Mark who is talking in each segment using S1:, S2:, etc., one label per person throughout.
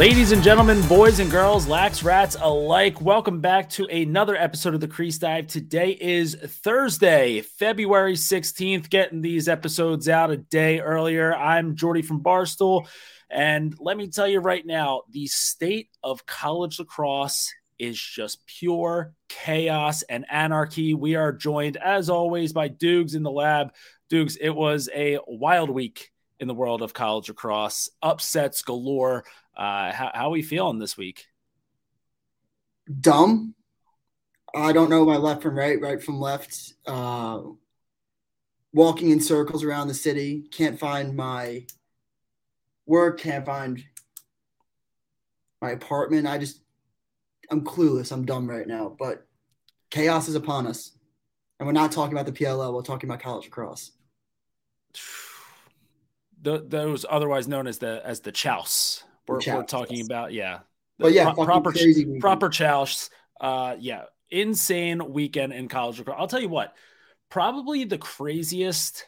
S1: Ladies and gentlemen, boys and girls, lax rats alike, welcome back to another episode of the Crease Dive. Today is Thursday, February 16th, getting these episodes out a day earlier. I'm Jordy from Barstool, and let me tell you right now the state of college lacrosse is just pure chaos and anarchy. We are joined, as always, by Dukes in the lab. Dukes, it was a wild week in the world of college lacrosse, upsets galore. Uh, how, how are we feeling this week?
S2: Dumb. I don't know my left from right, right from left. Uh, walking in circles around the city. Can't find my work. Can't find my apartment. I just, I'm clueless. I'm dumb right now. But chaos is upon us. And we're not talking about the PLL. We're talking about college lacrosse.
S1: The, those otherwise known as the as the chouse we're, we're talking about yeah.
S2: But yeah
S1: pro- proper proper chouse uh yeah. Insane weekend in college lacrosse i'll tell you what probably the craziest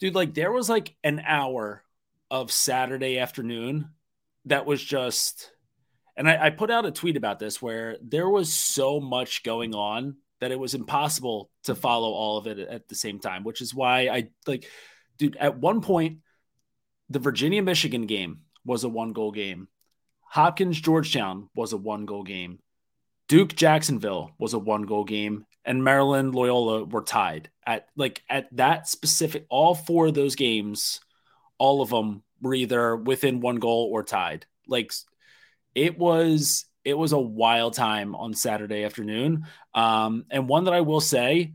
S1: dude like there was like an hour of saturday afternoon that was just and I, I put out a tweet about this where there was so much going on that it was impossible to follow all of it at the same time which is why i like dude at one point the virginia michigan game was a one goal game. Hopkins Georgetown was a one goal game. Duke Jacksonville was a one goal game and Maryland Loyola were tied at like at that specific all four of those games all of them were either within one goal or tied. Like it was it was a wild time on Saturday afternoon. Um, and one that I will say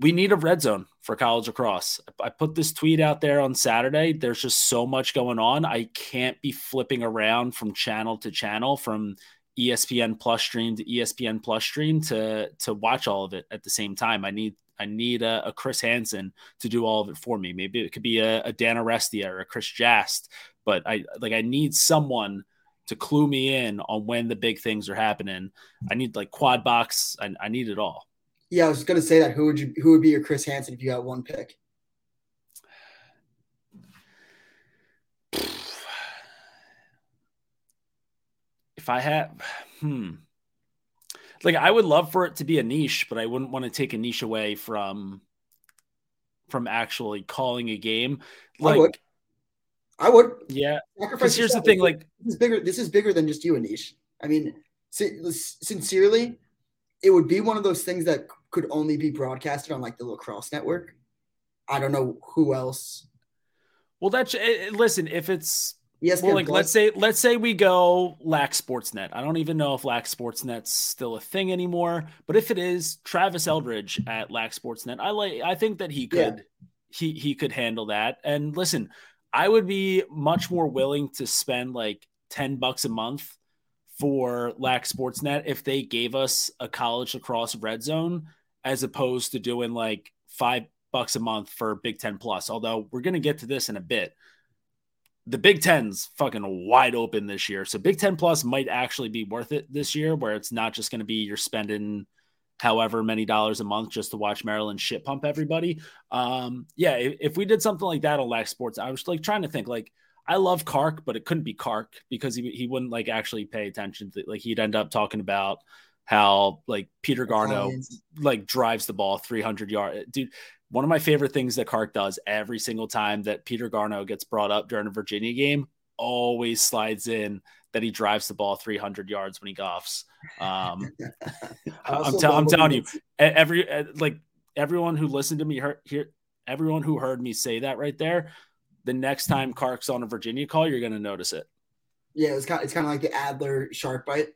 S1: we need a red zone for college across. I put this tweet out there on Saturday. There's just so much going on. I can't be flipping around from channel to channel, from ESPN Plus stream to ESPN Plus stream to to watch all of it at the same time. I need I need a, a Chris Hansen to do all of it for me. Maybe it could be a, a Dan Arestia or a Chris Jast, but I like I need someone to clue me in on when the big things are happening. I need like quad box. I, I need it all.
S2: Yeah, I was going to say that. Who would you? Who would be your Chris Hansen if you got one pick?
S1: If I had, hmm, like I would love for it to be Anish, but I wouldn't want to take Anish away from from actually calling a game. Like,
S2: I would. I would.
S1: Yeah. Because here's the thing: like
S2: this is bigger. This is bigger than just you, Anish. I mean, sincerely, it would be one of those things that could only be broadcasted on like the lacrosse network. I don't know who else.
S1: Well, that's eh, eh, listen. If it's yes, well, like Plus. let's say let's say we go Lax Sportsnet. I don't even know if Lax Sportsnet's still a thing anymore. But if it is, Travis Eldridge at Lax Sportsnet, I like. I think that he could yeah. he he could handle that. And listen, I would be much more willing to spend like ten bucks a month for Lax Sportsnet if they gave us a college lacrosse red zone as opposed to doing like five bucks a month for Big Ten Plus. Although we're going to get to this in a bit. The Big Ten's fucking wide open this year. So Big Ten Plus might actually be worth it this year, where it's not just going to be you're spending however many dollars a month just to watch Maryland shit pump everybody. Um, yeah, if, if we did something like that on Lax Sports, I was like trying to think like I love Kark, but it couldn't be Kark because he, he wouldn't like actually pay attention to like he'd end up talking about how like Peter Garno like drives the ball 300 yards. Dude, one of my favorite things that Kark does every single time that Peter Garno gets brought up during a Virginia game always slides in that he drives the ball 300 yards when he golfs. Um, I'm, t- I'm telling you, every like everyone who listened to me heard here, everyone who heard me say that right there. The next time Kark's on a Virginia call, you're going to notice it.
S2: Yeah, it's kind of, it's kind of like the Adler shark bite.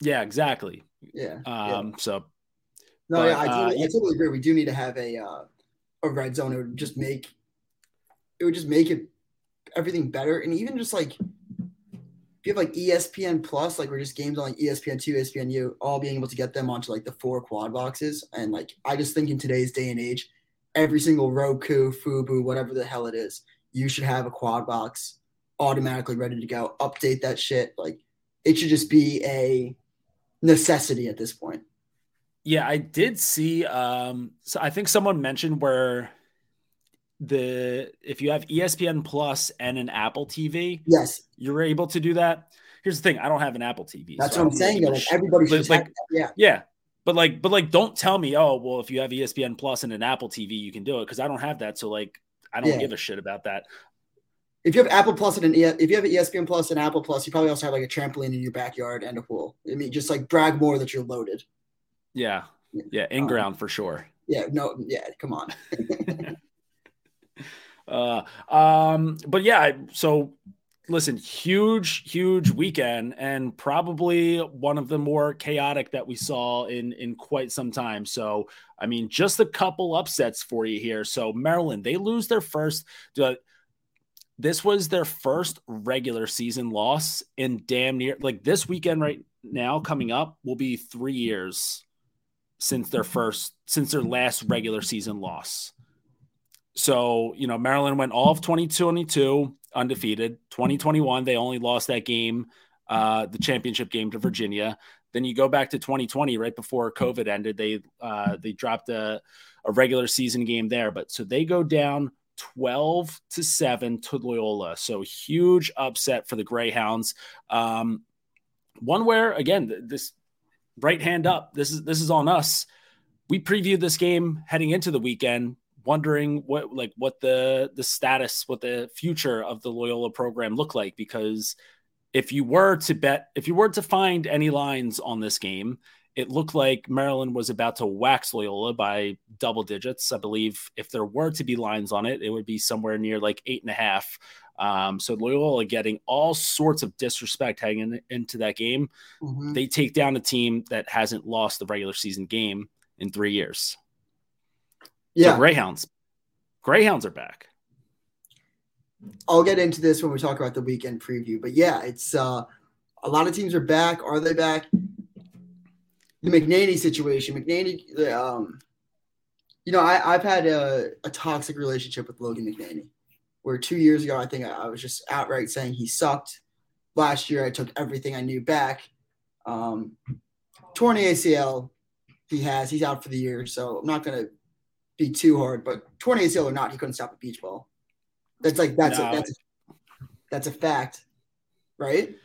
S1: Yeah, exactly.
S2: Yeah.
S1: Um.
S2: Yeah.
S1: So.
S2: No, but, yeah, I totally, uh, I totally agree. We do need to have a uh, a red zone. It would just make it would just make it everything better, and even just like if you have like ESPN Plus, like we're just games on like ESPN two, ESPN U, all being able to get them onto like the four quad boxes, and like I just think in today's day and age, every single Roku, Fubo, whatever the hell it is, you should have a quad box automatically ready to go. Update that shit. Like it should just be a necessity at this point.
S1: Yeah, I did see. Um, so I think someone mentioned where the if you have ESPN Plus and an Apple TV,
S2: yes,
S1: you're able to do that. Here's the thing: I don't have an Apple TV.
S2: That's so what I'm saying. Like everybody should
S1: like, yeah, yeah. But like, but like, don't tell me, oh, well, if you have ESPN Plus and an Apple TV, you can do it because I don't have that. So like, I don't yeah. give a shit about that.
S2: If you have Apple Plus and an if you have ESPN Plus and Apple Plus, you probably also have like a trampoline in your backyard and a pool. I mean, just like brag more that you're loaded.
S1: Yeah, yeah, in ground um, for sure.
S2: Yeah, no, yeah, come on.
S1: uh, um, but yeah, so listen, huge, huge weekend, and probably one of the more chaotic that we saw in in quite some time. So, I mean, just a couple upsets for you here. So, Maryland, they lose their first. Uh, this was their first regular season loss in damn near like this weekend right now coming up will be three years since their first since their last regular season loss. So, you know, Maryland went all of 2022 undefeated. 2021, they only lost that game, uh, the championship game to Virginia. Then you go back to 2020, right before COVID ended, they uh, they dropped a, a regular season game there. But so they go down 12 to 7 to Loyola. So huge upset for the Greyhounds. Um, one where again, this right hand up, this is this is on us. We previewed this game heading into the weekend wondering what like what the the status, what the future of the Loyola program looked like because if you were to bet, if you were to find any lines on this game, it looked like Maryland was about to wax Loyola by double digits. I believe if there were to be lines on it, it would be somewhere near like eight and a half. Um, so Loyola getting all sorts of disrespect hanging into that game. Mm-hmm. They take down a team that hasn't lost the regular season game in three years. Yeah. So Greyhounds. Greyhounds are back.
S2: I'll get into this when we talk about the weekend preview. But yeah, it's uh a lot of teams are back. Are they back? The McNaney situation. McNaney, um, you know, I, I've had a, a toxic relationship with Logan McNaney. Where two years ago, I think I was just outright saying he sucked. Last year, I took everything I knew back. Um, torn ACL, he has. He's out for the year, so I'm not going to be too hard, but torn ACL or not, he couldn't stop a beach ball. That's like that's no. a, that's a, that's a fact, right?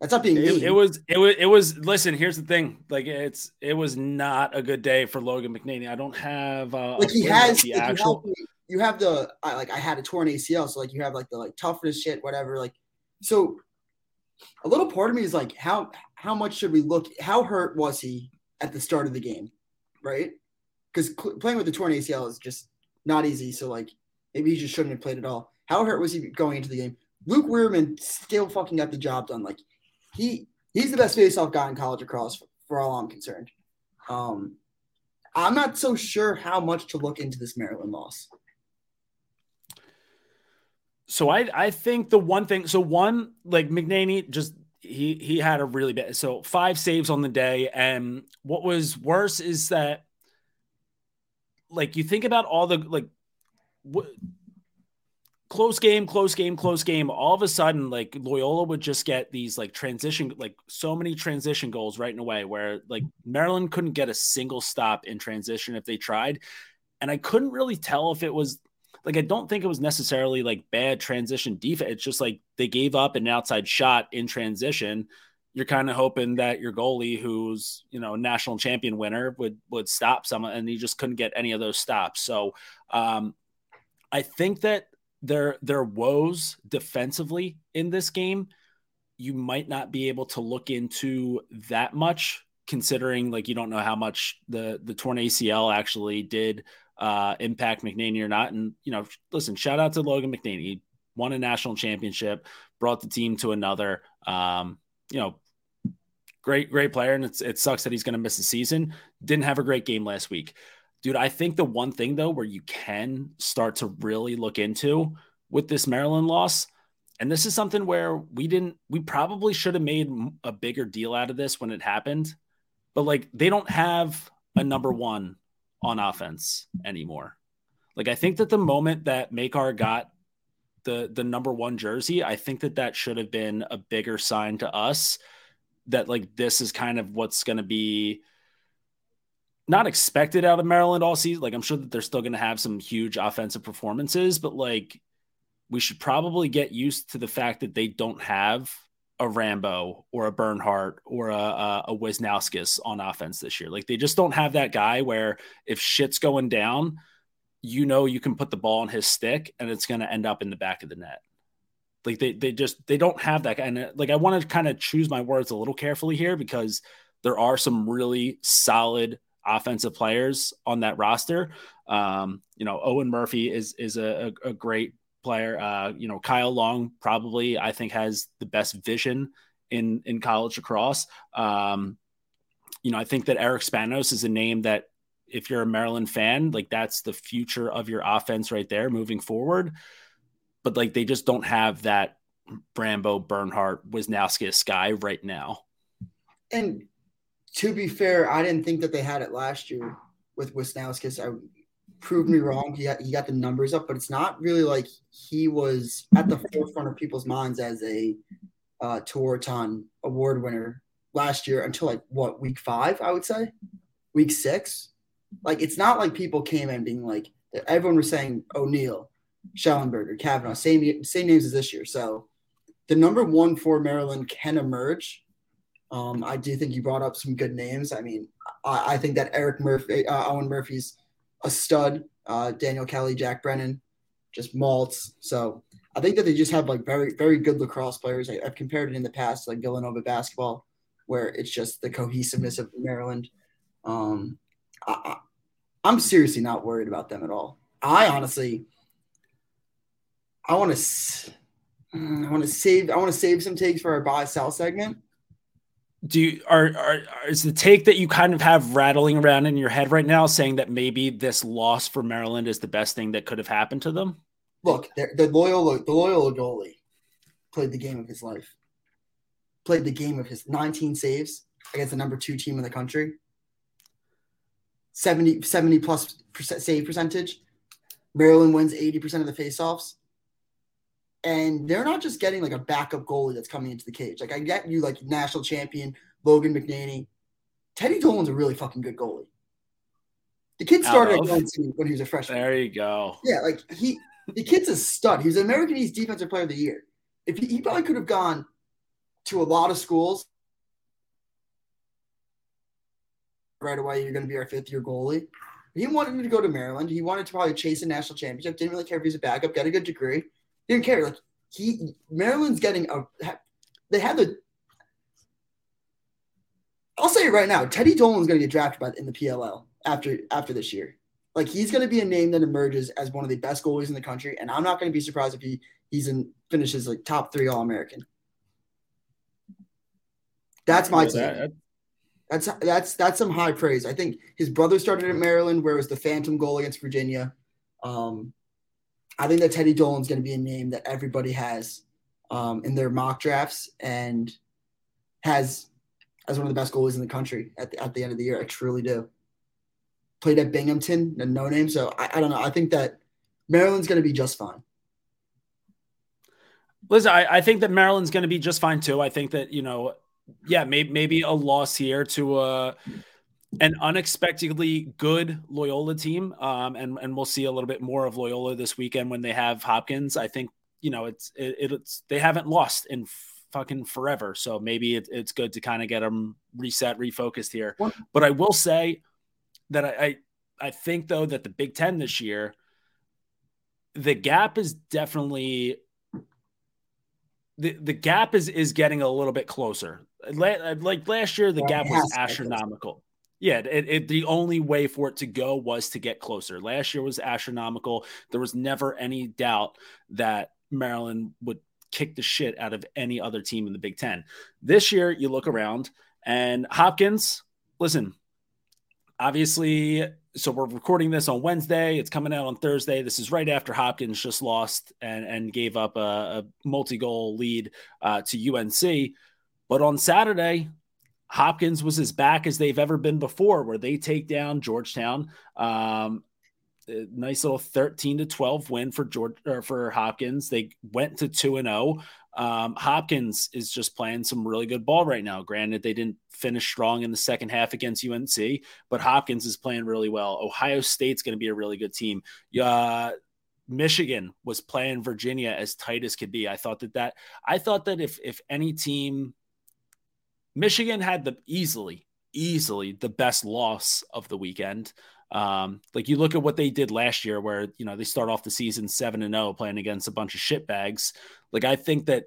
S2: That's not being
S1: it, it, was it was it was listen, here's the thing. Like it's it was not a good day for Logan McNaney. I don't have uh
S2: like he has the actual you have, you have the I, like I had a torn ACL, so like you have like the like toughness shit, whatever. Like so a little part of me is like how how much should we look how hurt was he at the start of the game? Right? because cl- playing with the torn ACL is just not easy. So like maybe he just shouldn't have played at all. How hurt was he going into the game? Luke Wierman still fucking got the job done. Like he he's the best face-off guy in college across for, for all I'm concerned. Um, I'm not so sure how much to look into this Maryland loss.
S1: So I I think the one thing so one like McNaney just he he had a really bad so five saves on the day and what was worse is that like you think about all the like what close game, close game, close game. All of a sudden, like Loyola would just get these like transition, like so many transition goals right in a way where like Maryland couldn't get a single stop in transition if they tried. And I couldn't really tell if it was like, I don't think it was necessarily like bad transition defense. It's just like they gave up an outside shot in transition you're kind of hoping that your goalie, who's you know national champion winner, would would stop someone, and he just couldn't get any of those stops. So um, I think that their their woes defensively in this game, you might not be able to look into that much, considering like you don't know how much the the torn ACL actually did uh, impact McNaney or not. And you know, listen, shout out to Logan McNaney. He won a national championship, brought the team to another. Um, you know, great, great player, and it's it sucks that he's going to miss the season. Didn't have a great game last week, dude. I think the one thing though where you can start to really look into with this Maryland loss, and this is something where we didn't, we probably should have made a bigger deal out of this when it happened, but like they don't have a number one on offense anymore. Like I think that the moment that Makar got the the number one jersey, I think that that should have been a bigger sign to us that like this is kind of what's going to be not expected out of Maryland all season. Like I'm sure that they're still going to have some huge offensive performances, but like we should probably get used to the fact that they don't have a Rambo or a Bernhardt or a, a, a Wisnauskas on offense this year. Like they just don't have that guy where if shit's going down, you know you can put the ball on his stick and it's going to end up in the back of the net. Like they they just they don't have that guy. And uh, like I want to kind of choose my words a little carefully here because there are some really solid offensive players on that roster. Um, you know, Owen Murphy is is a, a, great player. Uh, you know, Kyle Long probably I think has the best vision in in college across. Um, you know, I think that Eric Spanos is a name that if you're a Maryland fan, like that's the future of your offense right there moving forward. But like they just don't have that Rambo, Bernhardt, Wisnauskas guy right now.
S2: And to be fair, I didn't think that they had it last year with Wisnauskas. I proved me wrong. He got, he got the numbers up, but it's not really like he was at the forefront of people's minds as a uh, Tewaaraton award winner last year until like what week five, I would say, week six. Like it's not like people came in being like everyone was saying O'Neill, Shellenberger, Kavanagh, same same names as this year. So the number one for Maryland can emerge. Um, I do think you brought up some good names. I mean, I, I think that Eric Murphy, uh, Owen Murphy's a stud. Uh, Daniel Kelly, Jack Brennan, just Maltz. So I think that they just have like very, very good lacrosse players. I, have compared it in the past, like Villanova basketball, where it's just the cohesiveness of Maryland. Um, I, I'm seriously not worried about them at all. I honestly, I want to, I want to save, I want to save some takes for our buy sell segment
S1: do you are, are is the take that you kind of have rattling around in your head right now saying that maybe this loss for Maryland is the best thing that could have happened to them?
S2: Look, the loyal the loyal goalie played the game of his life. Played the game of his 19 saves against the number two team in the country. 70, 70 plus percent save percentage. Maryland wins 80% of the faceoffs. And they're not just getting like a backup goalie that's coming into the cage. Like I get you like national champion Logan McNaney. Teddy Dolan's a really fucking good goalie. The kid started when he was a freshman.
S1: There you go.
S2: Yeah, like he the kid's a stud. He was an American East Defensive Player of the Year. If he, he probably could have gone to a lot of schools right away, you're going to be our fifth year goalie. He wanted to go to Maryland. He wanted to probably chase a national championship. Didn't really care if he's a backup. Got a good degree. Didn't care. Like he, Maryland's getting a. They had the. I'll say it right now. Teddy Dolan's going to get drafted by in the PLL after after this year. Like he's going to be a name that emerges as one of the best goalies in the country, and I'm not going to be surprised if he he's in finishes like top three All American. That's my take. That's that's that's some high praise. I think his brother started at Maryland, where it was the phantom goal against Virginia. Um, I think that Teddy Dolan's going to be a name that everybody has um, in their mock drafts and has as one of the best goalies in the country at the, at the end of the year. I truly do. Played at Binghamton, a no name. So I, I don't know. I think that Maryland's going to be just fine.
S1: Listen, I, I think that Maryland's going to be just fine too. I think that, you know, yeah, maybe, maybe a loss here to a, an unexpectedly good Loyola team. Um, and, and we'll see a little bit more of Loyola this weekend when they have Hopkins. I think, you know, it's, it, it's, they haven't lost in fucking forever. So maybe it, it's good to kind of get them reset, refocused here. But I will say that I, I, I think though that the Big Ten this year, the gap is definitely the, the gap is is getting a little bit closer. Like last year, the gap was astronomical. Yeah, it, it, the only way for it to go was to get closer. Last year was astronomical. There was never any doubt that Maryland would kick the shit out of any other team in the Big Ten. This year, you look around and Hopkins, listen, obviously, so we're recording this on Wednesday. It's coming out on Thursday. This is right after Hopkins just lost and, and gave up a, a multi goal lead uh, to UNC. But on Saturday, Hopkins was as back as they've ever been before, where they take down Georgetown. Um, nice little 13 to 12 win for George or for Hopkins. They went to 2 and 0. Um, Hopkins is just playing some really good ball right now. Granted, they didn't finish strong in the second half against UNC, but Hopkins is playing really well. Ohio State's going to be a really good team. Uh, Michigan was playing Virginia as tight as could be. I thought that that I thought that if if any team, Michigan had the easily easily the best loss of the weekend. Um, like you look at what they did last year, where you know they start off the season seven and zero, oh, playing against a bunch of shit bags. Like I think that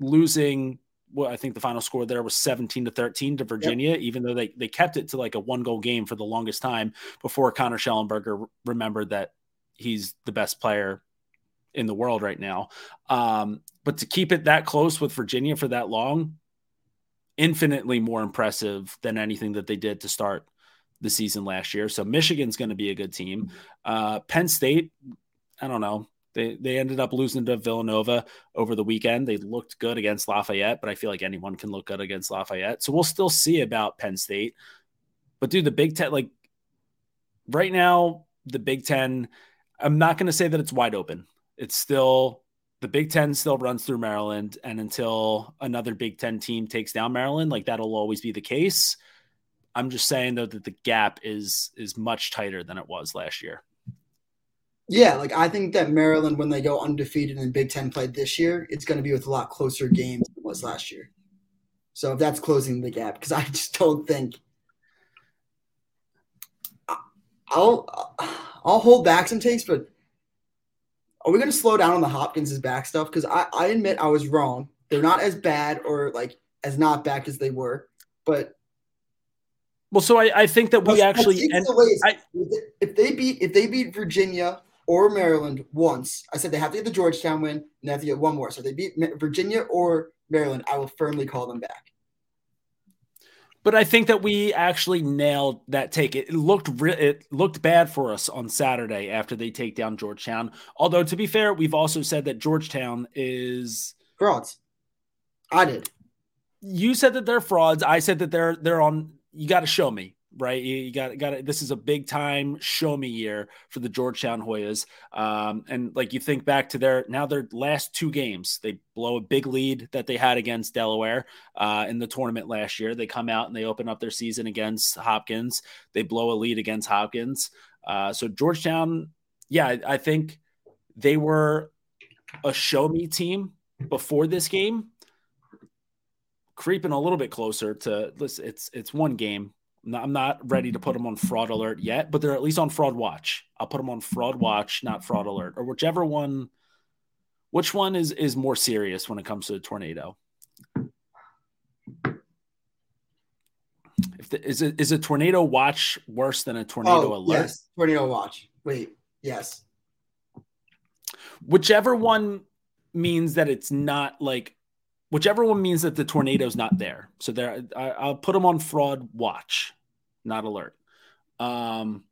S1: losing, well, I think the final score there was seventeen to thirteen to Virginia, yep. even though they they kept it to like a one goal game for the longest time before Connor Shellenberger remembered that he's the best player in the world right now. Um, but to keep it that close with Virginia for that long, infinitely more impressive than anything that they did to start the season last year. So Michigan's going to be a good team. Uh, Penn State, I don't know. They they ended up losing to Villanova over the weekend. They looked good against Lafayette, but I feel like anyone can look good against Lafayette. So we'll still see about Penn State. But dude, the Big Ten, like right now, the Big Ten I'm not going to say that it's wide open. It's still the Big Ten still runs through Maryland, and until another Big Ten team takes down Maryland, like that'll always be the case. I'm just saying though that the gap is is much tighter than it was last year.
S2: Yeah, like I think that Maryland, when they go undefeated in Big Ten play this year, it's going to be with a lot closer games than it was last year. So if that's closing the gap, because I just don't think I'll I'll hold back some takes, but are we going to slow down on the Hopkins' back stuff? Because I, I admit I was wrong. They're not as bad or like as not back as they were, but
S1: well, so I, I think that we actually
S2: I, if they beat if they beat Virginia or Maryland once, I said they have to get the Georgetown win and they have to get one more. So they beat Virginia or Maryland, I will firmly call them back.
S1: But I think that we actually nailed that take. It looked re- it looked bad for us on Saturday after they take down Georgetown. Although to be fair, we've also said that Georgetown is
S2: frauds. I did.
S1: You said that they're frauds. I said that they're they're on. You got to show me right? You got got this is a big time show me year for the Georgetown Hoyas. Um, and like you think back to their now their last two games, they blow a big lead that they had against Delaware uh, in the tournament last year. They come out and they open up their season against Hopkins. They blow a lead against Hopkins. Uh, so Georgetown, yeah, I, I think they were a show me team before this game creeping a little bit closer to listen it's it's one game I'm not ready to put them on fraud alert yet, but they're at least on fraud watch. I'll put them on fraud watch, not fraud alert, or whichever one. Which one is is more serious when it comes to a tornado? If the, is it is a tornado watch worse than a tornado oh, alert?
S2: Yes, tornado watch. Wait, yes.
S1: Whichever one means that it's not like whichever one means that the tornado's not there. So there, I, will put them on fraud watch, not alert. Um,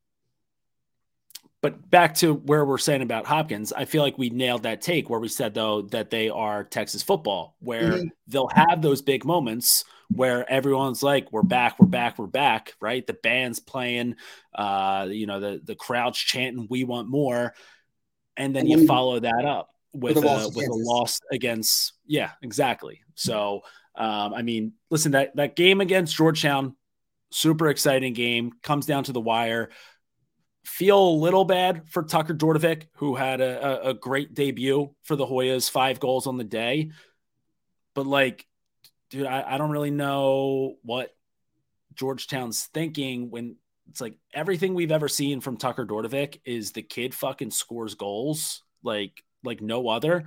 S1: but back to where we're saying about Hopkins, I feel like we nailed that take where we said though that they are Texas football, where mm-hmm. they'll have those big moments where everyone's like, "We're back, we're back, we're back!" Right? The band's playing, uh, you know, the the crowd's chanting, "We want more," and then you follow that up with, with, a, with a loss against yeah exactly. So um, i mean listen that that game against georgetown super exciting game comes down to the wire. Feel a little bad for tucker dordevic who had a, a, a great debut for the hoyas five goals on the day. But like dude I, I don't really know what georgetown's thinking when it's like everything we've ever seen from tucker dordevic is the kid fucking scores goals. Like like no other,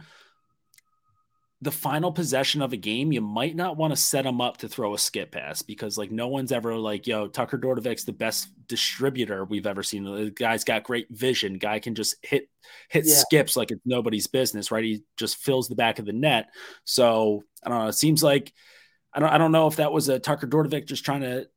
S1: the final possession of a game, you might not want to set him up to throw a skip pass because like no one's ever like, yo, Tucker Dordevic's the best distributor we've ever seen. The guy's got great vision. Guy can just hit hit yeah. skips like it's nobody's business, right? He just fills the back of the net. So I don't know. It seems like I don't I don't know if that was a Tucker Dordevic just trying to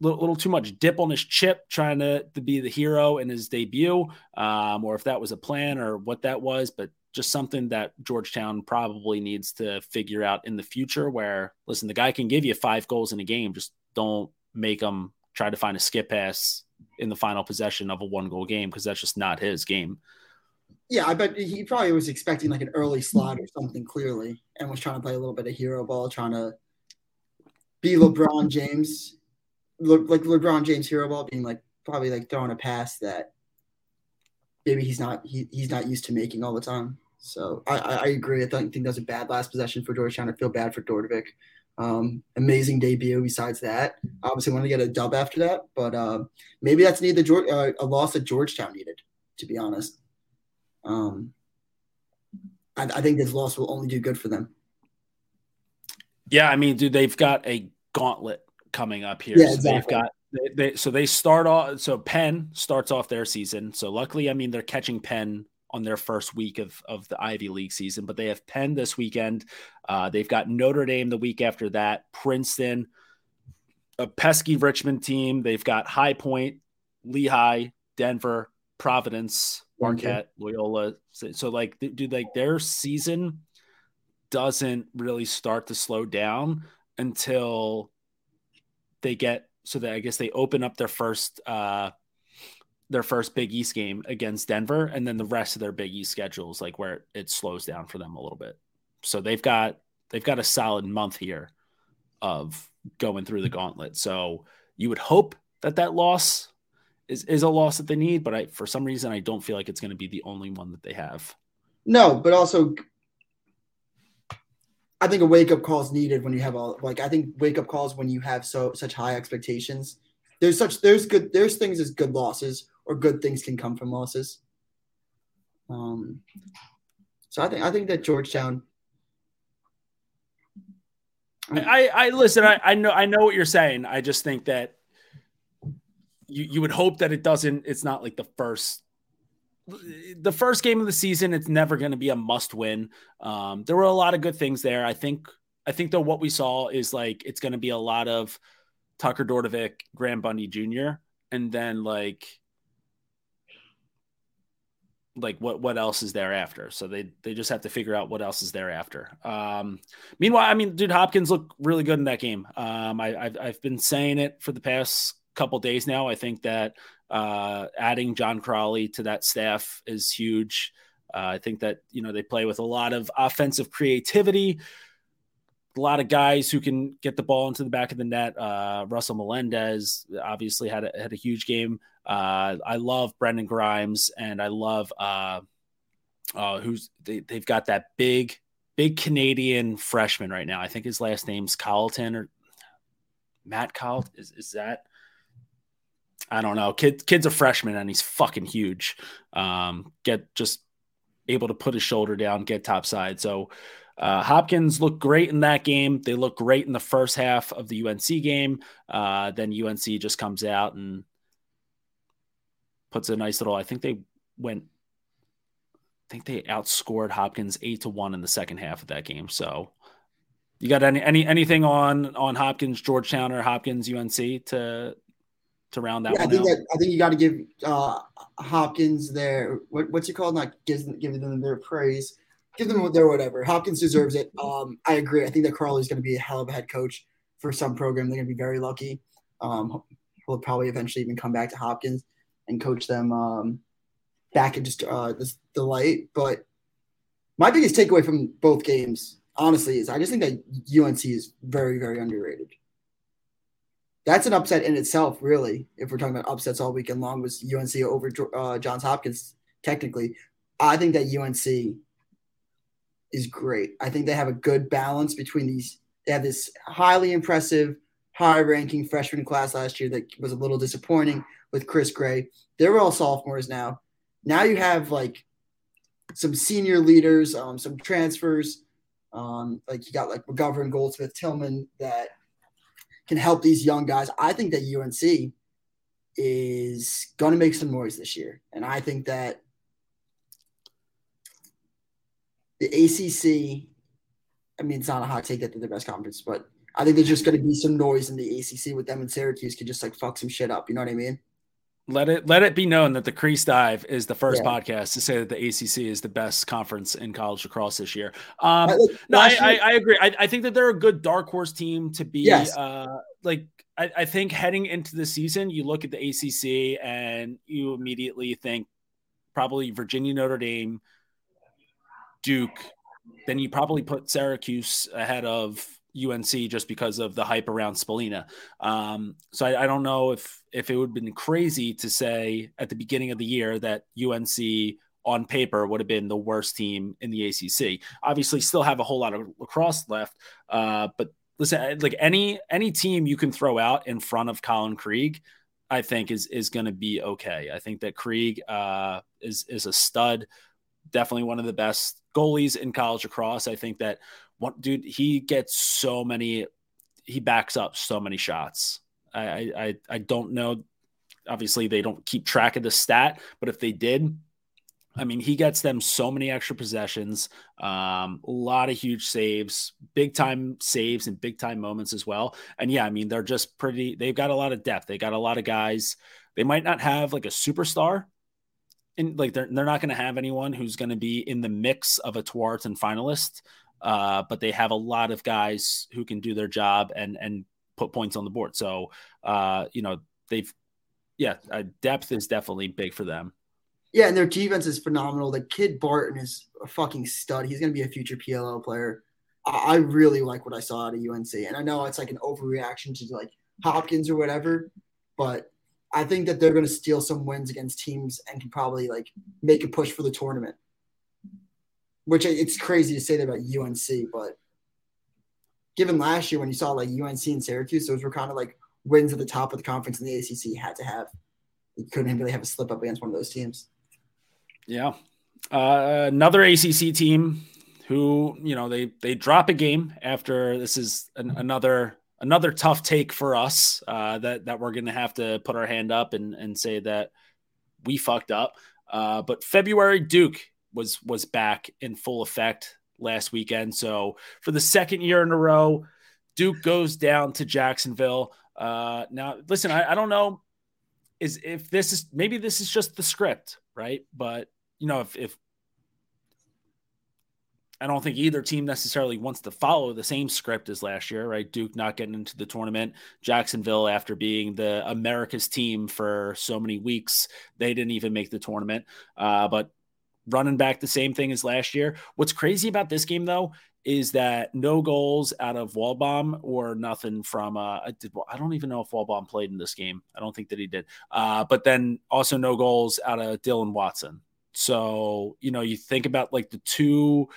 S1: little, little too much dip on his chip, trying to, to be the hero in his debut, um, or if that was a plan or what that was, but just something that Georgetown probably needs to figure out in the future. Where listen, the guy can give you five goals in a game, just don't make him try to find a skip pass in the final possession of a one goal game because that's just not his game.
S2: Yeah, I bet he probably was expecting like an early slot or something clearly, and was trying to play a little bit of hero ball, trying to be LeBron James, Le, like LeBron James hero ball, being like probably like throwing a pass that maybe he's not he, he's not used to making all the time. So I, I agree. I think, think that was a bad last possession for Georgetown. I feel bad for Dordevic. Um, amazing debut. Besides that, obviously want to get a dub after that, but uh, maybe that's needed uh, a loss that Georgetown needed. To be honest, um, I, I think this loss will only do good for them.
S1: Yeah, I mean, dude, they've got a gauntlet coming up here.
S2: Yeah,
S1: so
S2: exactly.
S1: they've got they, they, so they start off. So Penn starts off their season. So luckily, I mean, they're catching Penn on their first week of of the Ivy League season, but they have Penn this weekend. Uh, they've got Notre Dame the week after that, Princeton, a pesky Richmond team. They've got High Point, Lehigh, Denver, Providence, Marquette, Loyola. So, so like, do like their season doesn't really start to slow down until they get so that I guess they open up their first uh their first Big East game against Denver, and then the rest of their Big East schedules like where it slows down for them a little bit. So they've got they've got a solid month here of going through the gauntlet. So you would hope that that loss is is a loss that they need, but I for some reason I don't feel like it's going to be the only one that they have.
S2: No, but also I think a wake up call is needed when you have all like I think wake up calls when you have so such high expectations. There's such there's good there's things as good losses or good things can come from losses. Um, so I think I think that Georgetown.
S1: I, I listen. I, I know I know what you're saying. I just think that you you would hope that it doesn't. It's not like the first the first game of the season. It's never going to be a must win. Um, there were a lot of good things there. I think I think though what we saw is like it's going to be a lot of Tucker Dordevic, Graham Bundy Jr. and then like like what what else is there after so they they just have to figure out what else is there after um meanwhile i mean dude hopkins looked really good in that game um I, have I've been saying it for the past couple days now i think that uh adding john crawley to that staff is huge uh, i think that you know they play with a lot of offensive creativity a lot of guys who can get the ball into the back of the net. Uh, Russell Melendez obviously had a, had a huge game. Uh, I love Brendan Grimes, and I love uh, uh, who's they, have got that big, big Canadian freshman right now. I think his last name's Carlton or Matt Carlton. Is is that? I don't know. Kid, kid's a freshman and he's fucking huge. Um, get just able to put his shoulder down, get top side. So uh, Hopkins looked great in that game. They looked great in the first half of the UNC game. Uh, then UNC just comes out and puts a nice little. I think they went. I think they outscored Hopkins eight to one in the second half of that game. So, you got any any anything on on Hopkins, Georgetown, or Hopkins, UNC to to round that
S2: yeah, I think out? that I think you got to give uh, Hopkins their what, what's it called? Not giving giving them their praise give them their whatever. Hopkins deserves it. Um, I agree. I think that Crawley's going to be a hell of a head coach for some program. They're going to be very lucky. Um, he'll probably eventually even come back to Hopkins and coach them um, back in just uh, this delight. But my biggest takeaway from both games, honestly, is I just think that UNC is very, very underrated. That's an upset in itself, really. If we're talking about upsets all weekend long, was UNC over uh, Johns Hopkins. Technically, I think that UNC is great. I think they have a good balance between these. They have this highly impressive, high ranking freshman class last year that was a little disappointing with Chris Gray. They're all sophomores now. Now you have like some senior leaders, um, some transfers. Um, like you got like McGovern, Goldsmith, Tillman that can help these young guys. I think that UNC is going to make some noise this year. And I think that the ACC. I mean, it's not a hot take that they're the best conference, but I think there's just going to be some noise in the ACC with them and Syracuse could just like fuck some shit up. You know what I mean?
S1: Let it let it be known that the Crease Dive is the first yeah. podcast to say that the ACC is the best conference in college lacrosse this year. Um, no, I, I, I, agree. I, I, think that they're a good dark horse team to be. Yes. Uh, like I, I think heading into the season, you look at the ACC and you immediately think probably Virginia, Notre Dame, Duke. Then you probably put Syracuse ahead of UNC just because of the hype around Spallina. Um, so I, I, don't know if if it would have been crazy to say at the beginning of the year that UNC on paper would have been the worst team in the ACC. Obviously, still have a whole lot of lacrosse left, uh, but listen, like any any team you can throw out in front of Colin Krieg, I think is is going to be okay. I think that Krieg uh, is is a stud, definitely one of the best goalies in college lacrosse. I think that one dude he gets so many, he backs up so many shots. I I I don't know. Obviously, they don't keep track of the stat, but if they did, I mean, he gets them so many extra possessions, um, a lot of huge saves, big time saves, and big time moments as well. And yeah, I mean, they're just pretty, they've got a lot of depth. They got a lot of guys. They might not have like a superstar, and like they're, they're not going to have anyone who's going to be in the mix of a Tewaaraton finalist, uh, but they have a lot of guys who can do their job and, and put points on the board. So, uh, you know, they've, yeah, uh, depth is definitely big for them.
S2: Yeah, and their defense is phenomenal. The kid Barton is a fucking stud. He's going to be a future PLL player. I really like what I saw out of UNC, and I know it's like an overreaction to like Hopkins or whatever, but I think that they're going to steal some wins against teams and can probably like make a push for the tournament. Which it's crazy to say that about UNC, but given last year when you saw like UNC and Syracuse, those were kind of like wins at the top of the conference in the ACC had to have. You couldn't really have a slip up against one of those teams.
S1: Yeah. Uh, another ACC team who, you know, they they drop a game after this is an, another another tough take for us uh, that that we're going to have to put our hand up and and say that we fucked up. Uh, but February Duke was was back in full effect last weekend. So for the second year in a row, Duke goes down to Jacksonville. Uh, now, listen, I, I don't know is if this is maybe this is just the script, right? But you know, if, if I don't think either team necessarily wants to follow the same script as last year, right? Duke not getting into the tournament, Jacksonville after being the America's team for so many weeks, they didn't even make the tournament. Uh, but running back the same thing as last year. What's crazy about this game though is that no goals out of Waldbaum or nothing from uh I did I don't even know if Waldbaum played in this game. I don't think that he did. Uh, but then also no goals out of Dylan Watson. So, you know, you think about like the two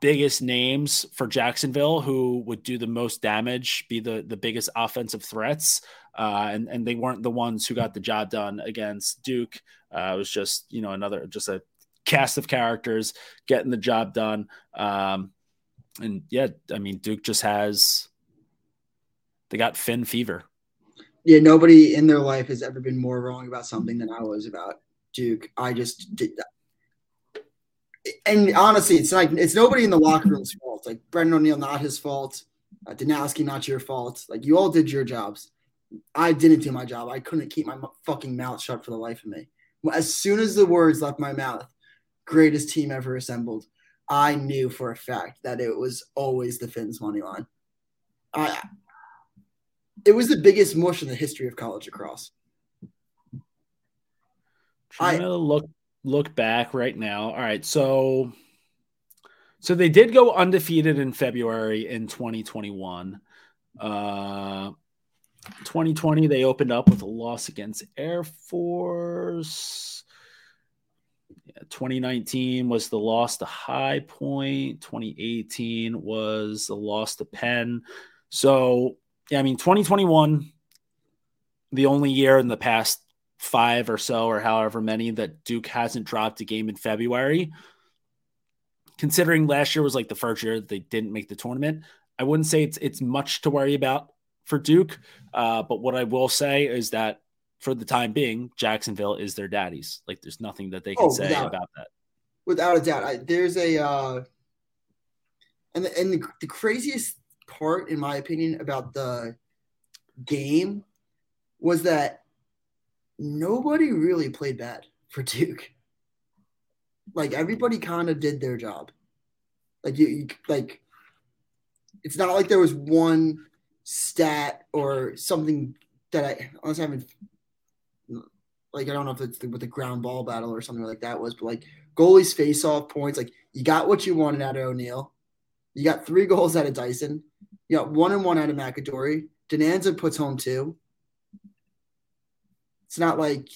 S1: biggest names for Jacksonville who would do the most damage, be the the biggest offensive threats, uh, and and they weren't the ones who got the job done against Duke. Uh, it was just you know another just a cast of characters getting the job done. Um, and yeah, I mean Duke just has they got Finn fever.
S2: Yeah, nobody in their life has ever been more wrong about something than I was about Duke. I just did that. And honestly, it's like it's nobody in the locker room's fault. Like Brennan O'Neill, not his fault. Uh, Danowski, not your fault. Like you all did your jobs. I didn't do my job. I couldn't keep my fucking mouth shut for the life of me. As soon as the words left my mouth, greatest team ever assembled, I knew for a fact that it was always the Finns money line. I, it was the biggest mush in the history of college lacrosse.
S1: Trying I, to look look back right now. All right, so so they did go undefeated in February in 2021. Uh 2020 they opened up with a loss against Air Force. Yeah, 2019 was the loss to High Point. 2018 was the loss to Penn. So, yeah, I mean 2021 the only year in the past five or so, or however many that Duke hasn't dropped a game in February. Considering last year was like the first year that they didn't make the tournament, I wouldn't say it's it's much to worry about for Duke. Uh, but what I will say is that for the time being, Jacksonville is their daddies. Like there's nothing that they can oh, say without, about that.
S2: Without a doubt, I, there's a uh, and the, and the, the craziest part, in my opinion, about the game was that nobody really played bad for Duke. Like everybody kind of did their job. Like you, you, like it's not like there was one stat or something that I honestly haven't like I don't know if it's the, what the ground ball battle or something like that was, but like goalies face off points, like you got what you wanted out of O'Neill. You got three goals out of Dyson. You got one and one out of McAdorey. Dinanza puts home two. It's not like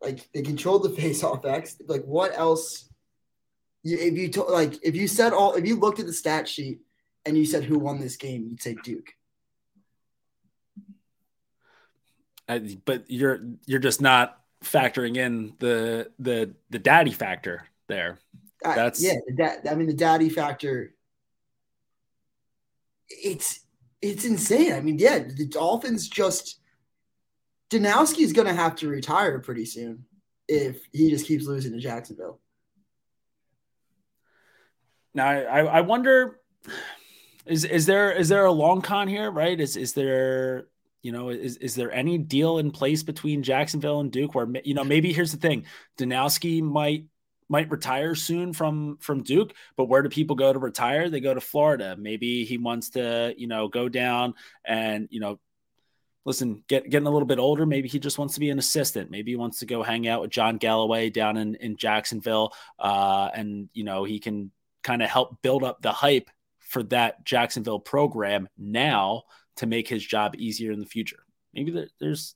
S2: like they controlled the face off X. Like what else? You, if you to, like if you said all if you looked at the stat sheet and you said who won this game, you'd say Duke.
S1: But you're you're just not factoring in the the the daddy factor there.
S2: That's yeah, da- I mean the daddy factor. It's it's insane. I mean, yeah, the Dolphins just Danowski is going to have to retire pretty soon if he just keeps losing to Jacksonville.
S1: Now, I, I wonder is is there is there a long con here, right? Is is there you know is is there any deal in place between Jacksonville and Duke where you know maybe here's the thing, Danowski might might retire soon from from Duke, but where do people go to retire? They go to Florida. Maybe he wants to, you know, go down and, you know, listen, get getting a little bit older. Maybe he just wants to be an assistant. Maybe he wants to go hang out with John Galloway down in, in Jacksonville. Uh, and, you know, he can kind of help build up the hype for that Jacksonville program now to make his job easier in the future. Maybe there, there's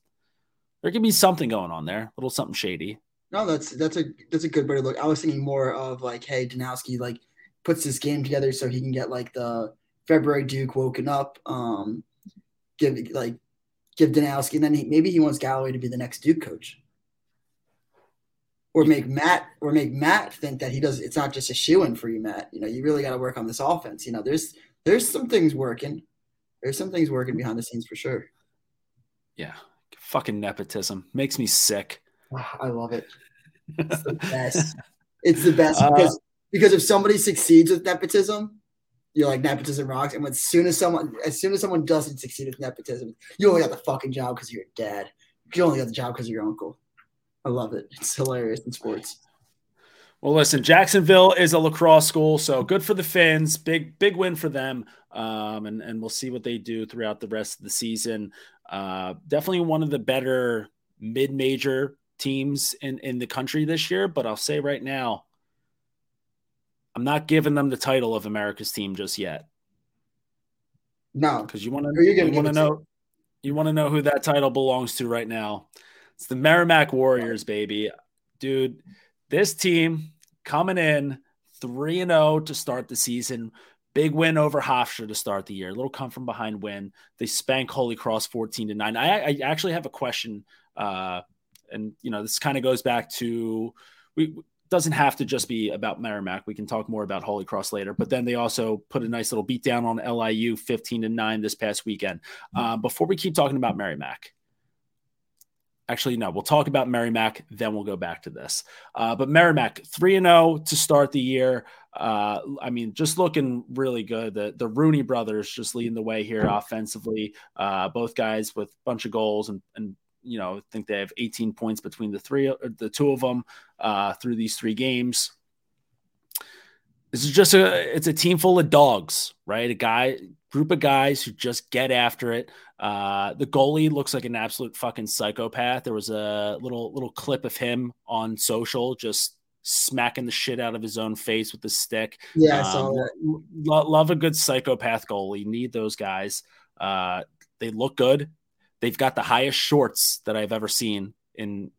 S1: there could be something going on there, a little something shady.
S2: No, that's that's a that's a good way to look. I was thinking more of like, hey, Danowski like puts this game together so he can get like the February Duke woken up, um, give like give Danowski, and then he, maybe he wants Galloway to be the next Duke coach, or make Matt or make Matt think that he does. It's not just a shoe in for you, Matt. You know, you really got to work on this offense. You know, there's there's some things working. There's some things working behind the scenes for sure.
S1: Yeah, fucking nepotism makes me sick.
S2: I love it. It's the best. it's the best uh, because because if somebody succeeds with nepotism, you're like nepotism rocks. And as soon as someone as soon as someone doesn't succeed with nepotism, you only got the fucking job because you're dad. You only got the job because of your uncle. I love it. It's hilarious in sports.
S1: Well, listen, Jacksonville is a lacrosse school, so good for the Fins. Big, big win for them. Um, and, and we'll see what they do throughout the rest of the season. Uh, definitely one of the better mid major teams in, in the country this year, but I'll say right now, I'm not giving them the title of America's team just yet.
S2: No,
S1: because you want to you want to know you want to know who that title belongs to right now. It's the Merrimack Warriors, baby, dude. This team coming in three and zero oh to start the season. Big win over Hofstra to start the year. A little come from behind win. They spank Holy Cross fourteen to nine. I, I actually have a question uh, and you know this kind of goes back to we doesn't have to just be about Merrimack. We can talk more about Holy Cross later. But then they also put a nice little beat down on LIU, fifteen to nine this past weekend. Uh, before we keep talking about Merrimack, actually no, we'll talk about Merrimack, then we'll go back to this. Uh, but Merrimack three and zero oh to start the year. Uh, I mean, just looking really good. The the Rooney brothers just leading the way here offensively. Uh, both guys with a bunch of goals and, and you know, I think they have 18 points between the three, the two of them uh, through these three games. This is just a, it's a team full of dogs, right? A guy, group of guys who just get after it. Uh, the goalie looks like an absolute fucking psychopath. There was a little little clip of him on social, just smacking the shit out of his own face with the stick.
S2: Yeah, I saw um, that.
S1: Lo- love a good psychopath goalie. Need those guys. Uh, they look good. They've got the highest shorts that I've ever seen in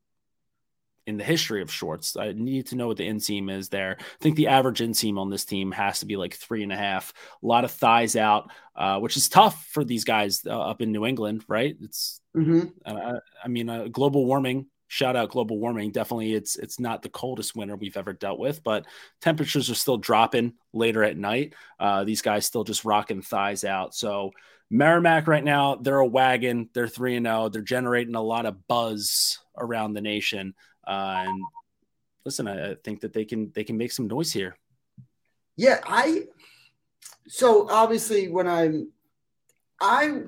S1: in the history of shorts. I need to know what the inseam is there. I think the average inseam on this team has to be like three and a half. A lot of thighs out, uh, which is tough for these guys uh, up in New England, right? It's,
S2: mm-hmm.
S1: uh, I mean, uh, global warming. Shout out global warming. Definitely, it's it's not the coldest winter we've ever dealt with, but temperatures are still dropping later at night. Uh, these guys still just rocking thighs out. So Merrimack right now, they're a wagon. They're 3 and 0. They're generating a lot of buzz around the nation. Uh, and listen, I, I think that they can they can make some noise here.
S2: Yeah, I so obviously when I'm I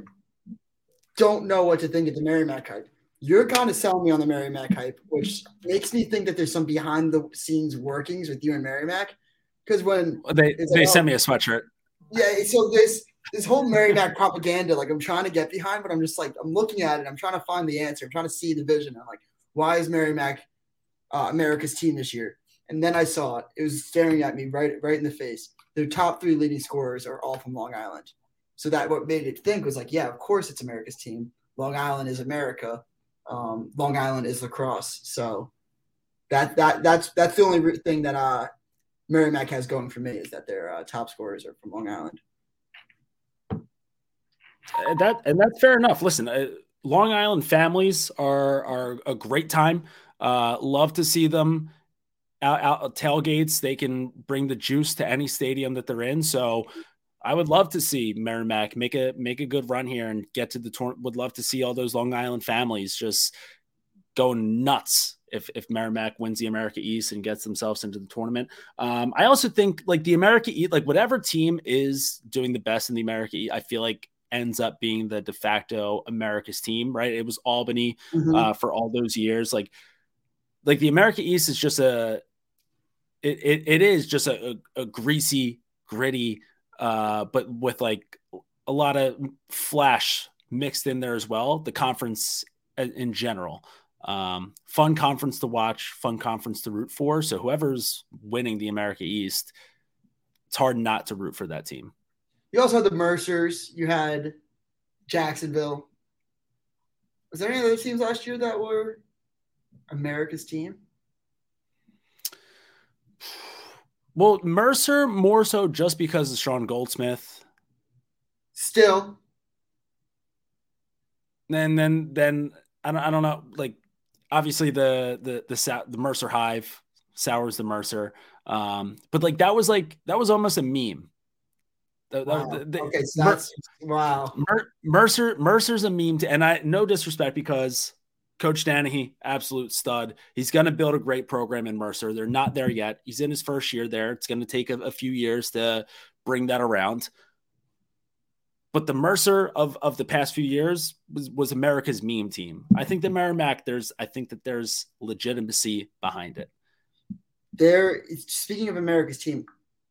S2: don't know what to think of the Merrimack hype. You're kind of selling me on the Merrimack hype, which makes me think that there's some behind the scenes workings with you and Merrimack. Because when
S1: they they sent me a sweatshirt.
S2: Yeah, so this this whole Merrimack propaganda, like I'm trying to get behind, but I'm just like I'm looking at it. I'm trying to find the answer. I'm trying to see the vision. I'm like, why is Merrimack uh, America's team this year? And then I saw it. It was staring at me right right in the face. Their top three leading scorers are all from Long Island. So that what made it think was like, yeah, of course it's America's team. Long Island is America. Um, Long Island is lacrosse. So that that that's that's the only thing that uh Merrimack has going for me is that their uh, top scorers are from Long Island.
S1: Uh, that and that's fair enough. Listen, uh, Long Island families are are a great time. Uh, love to see them out, out tailgates. They can bring the juice to any stadium that they're in. So I would love to see Merrimack make a make a good run here and get to the tournament. Would love to see all those Long Island families just go nuts if if Merrimack wins the America East and gets themselves into the tournament. Um, I also think like the America East, like whatever team is doing the best in the America East, I feel like ends up being the de facto America's team, right? It was Albany mm-hmm. uh, for all those years. Like, like the America East is just a, it, it, it is just a, a, a greasy, gritty, uh, but with like a lot of flash mixed in there as well. The conference in general. Um, fun conference to watch, fun conference to root for. So whoever's winning the America East, it's hard not to root for that team.
S2: You also had the Mercers. You had Jacksonville. Was there any other teams last year that were America's team?
S1: Well, Mercer more so just because of Sean Goldsmith.
S2: Still.
S1: And then then I don't I don't know like obviously the the the the Mercer Hive sours the Mercer. Um, but like that was like that was almost a meme.
S2: The, wow. the, the, okay, so that's Mer- wow.
S1: Mer- Mercer Mercer's a meme, to, and I no disrespect because Coach Danahy, absolute stud. He's going to build a great program in Mercer. They're not there yet. He's in his first year there. It's going to take a, a few years to bring that around. But the Mercer of, of the past few years was, was America's meme team. I think the Merrimack, there's I think that there's legitimacy behind it.
S2: There, speaking of America's team,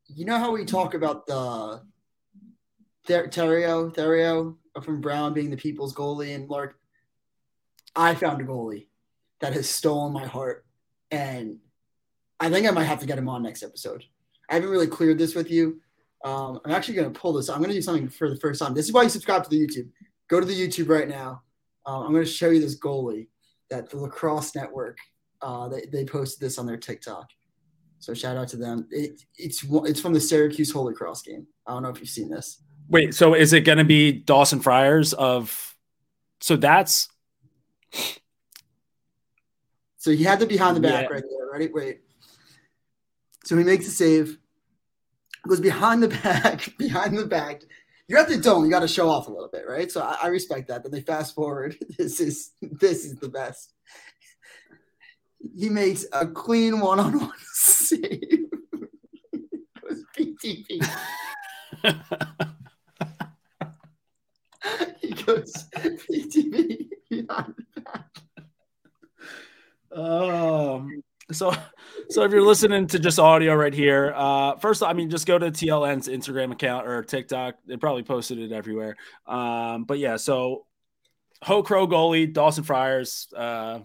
S2: you know how we talk about the Ther- Theriot, Theriot from Brown being the people's goalie and Lark. I found a goalie that has stolen my heart, and I think I might have to get him on next episode. I haven't really cleared this with you, um, I'm actually going to pull this. I'm going to do something for the first time. This is why you subscribe to the YouTube. Go to the YouTube right now. Uh, I'm going to show you this goalie that the Lacrosse Network uh, they, they posted this on their TikTok. So shout out to them. It, it's it's from the Syracuse Holy Cross game. I don't know if you've seen this.
S1: Wait, so is it going to be Dawson Friars of? So that's.
S2: So he had the behind the back yeah. right there. Ready? Wait. So he makes a save goes behind the back, behind the back. You're at the dome. You got to show off a little bit, right? So I, I respect that. Then they fast forward. This is this is the best. He makes a clean one-on-one save. goes BTB. he goes back.
S1: Um so so if you're listening to just audio right here uh first i mean just go to tln's instagram account or tiktok they probably posted it everywhere um but yeah so ho crow goalie dawson friars uh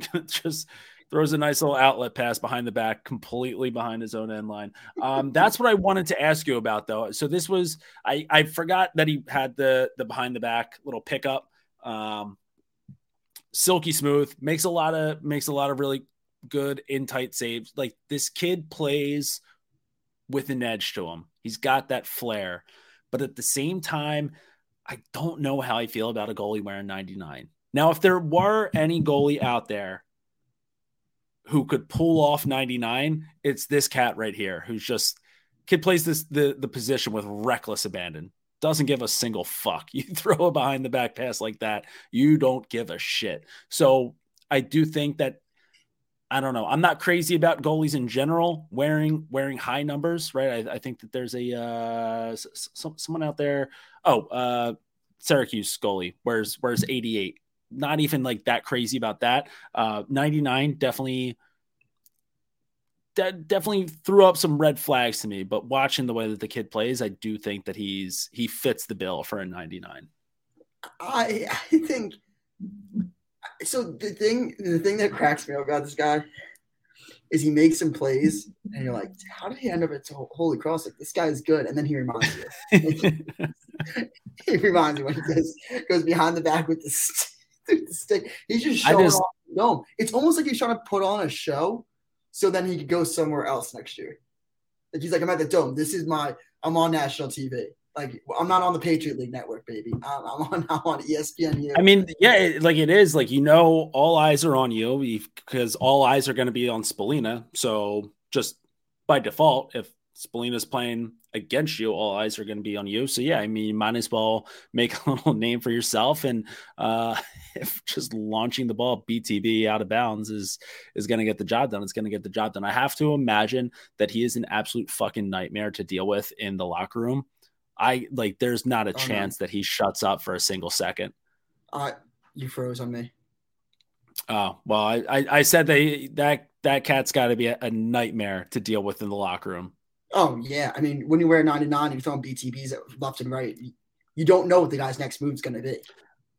S1: just throws a nice little outlet pass behind the back completely behind his own end line um that's what i wanted to ask you about though so this was i i forgot that he had the the behind the back little pickup um silky smooth makes a lot of makes a lot of really good in tight saves. Like this kid plays with an edge to him. He's got that flair. But at the same time, I don't know how I feel about a goalie wearing 99. Now, if there were any goalie out there who could pull off 99, it's this cat right here who's just kid plays this the the position with reckless abandon. Doesn't give a single fuck. You throw a behind the back pass like that, you don't give a shit. So I do think that I don't know. I'm not crazy about goalies in general wearing wearing high numbers, right? I, I think that there's a uh, someone out there. Oh, uh, Syracuse goalie wears wears 88. Not even like that crazy about that. Uh, 99 definitely that definitely threw up some red flags to me. But watching the way that the kid plays, I do think that he's he fits the bill for a 99.
S2: I I think so. The thing the thing that cracks me up about this guy is he makes some plays, and you're like, how did he end up at Holy Cross? Like this guy is good, and then he reminds you. he reminds me when he goes goes behind the back with the, st- He's just showing just, off the dome. It's almost like he's trying to put on a show, so then he could go somewhere else next year. Like he's like, I'm at the dome. This is my. I'm on national TV. Like I'm not on the Patriot League network, baby. I'm, I'm on I'm on ESPN.
S1: I mean, yeah, it, like it is. Like you know, all eyes are on you because all eyes are going to be on Spallina. So just by default, if Spallina's playing against you, all eyes are going to be on you. So yeah, I mean, you might as well make a little name for yourself. And uh, if just launching the ball BTB out of bounds is is going to get the job done, it's going to get the job done. I have to imagine that he is an absolute fucking nightmare to deal with in the locker room. I like there's not a oh, chance no. that he shuts up for a single second.
S2: Uh you froze on me.
S1: Oh well, I I, I said that that that cat's got to be a, a, nightmare to deal with in the locker room.
S2: Oh yeah, I mean when you wear 99 and you're throwing BTBs left and right, you don't know what the guy's next move is going to be.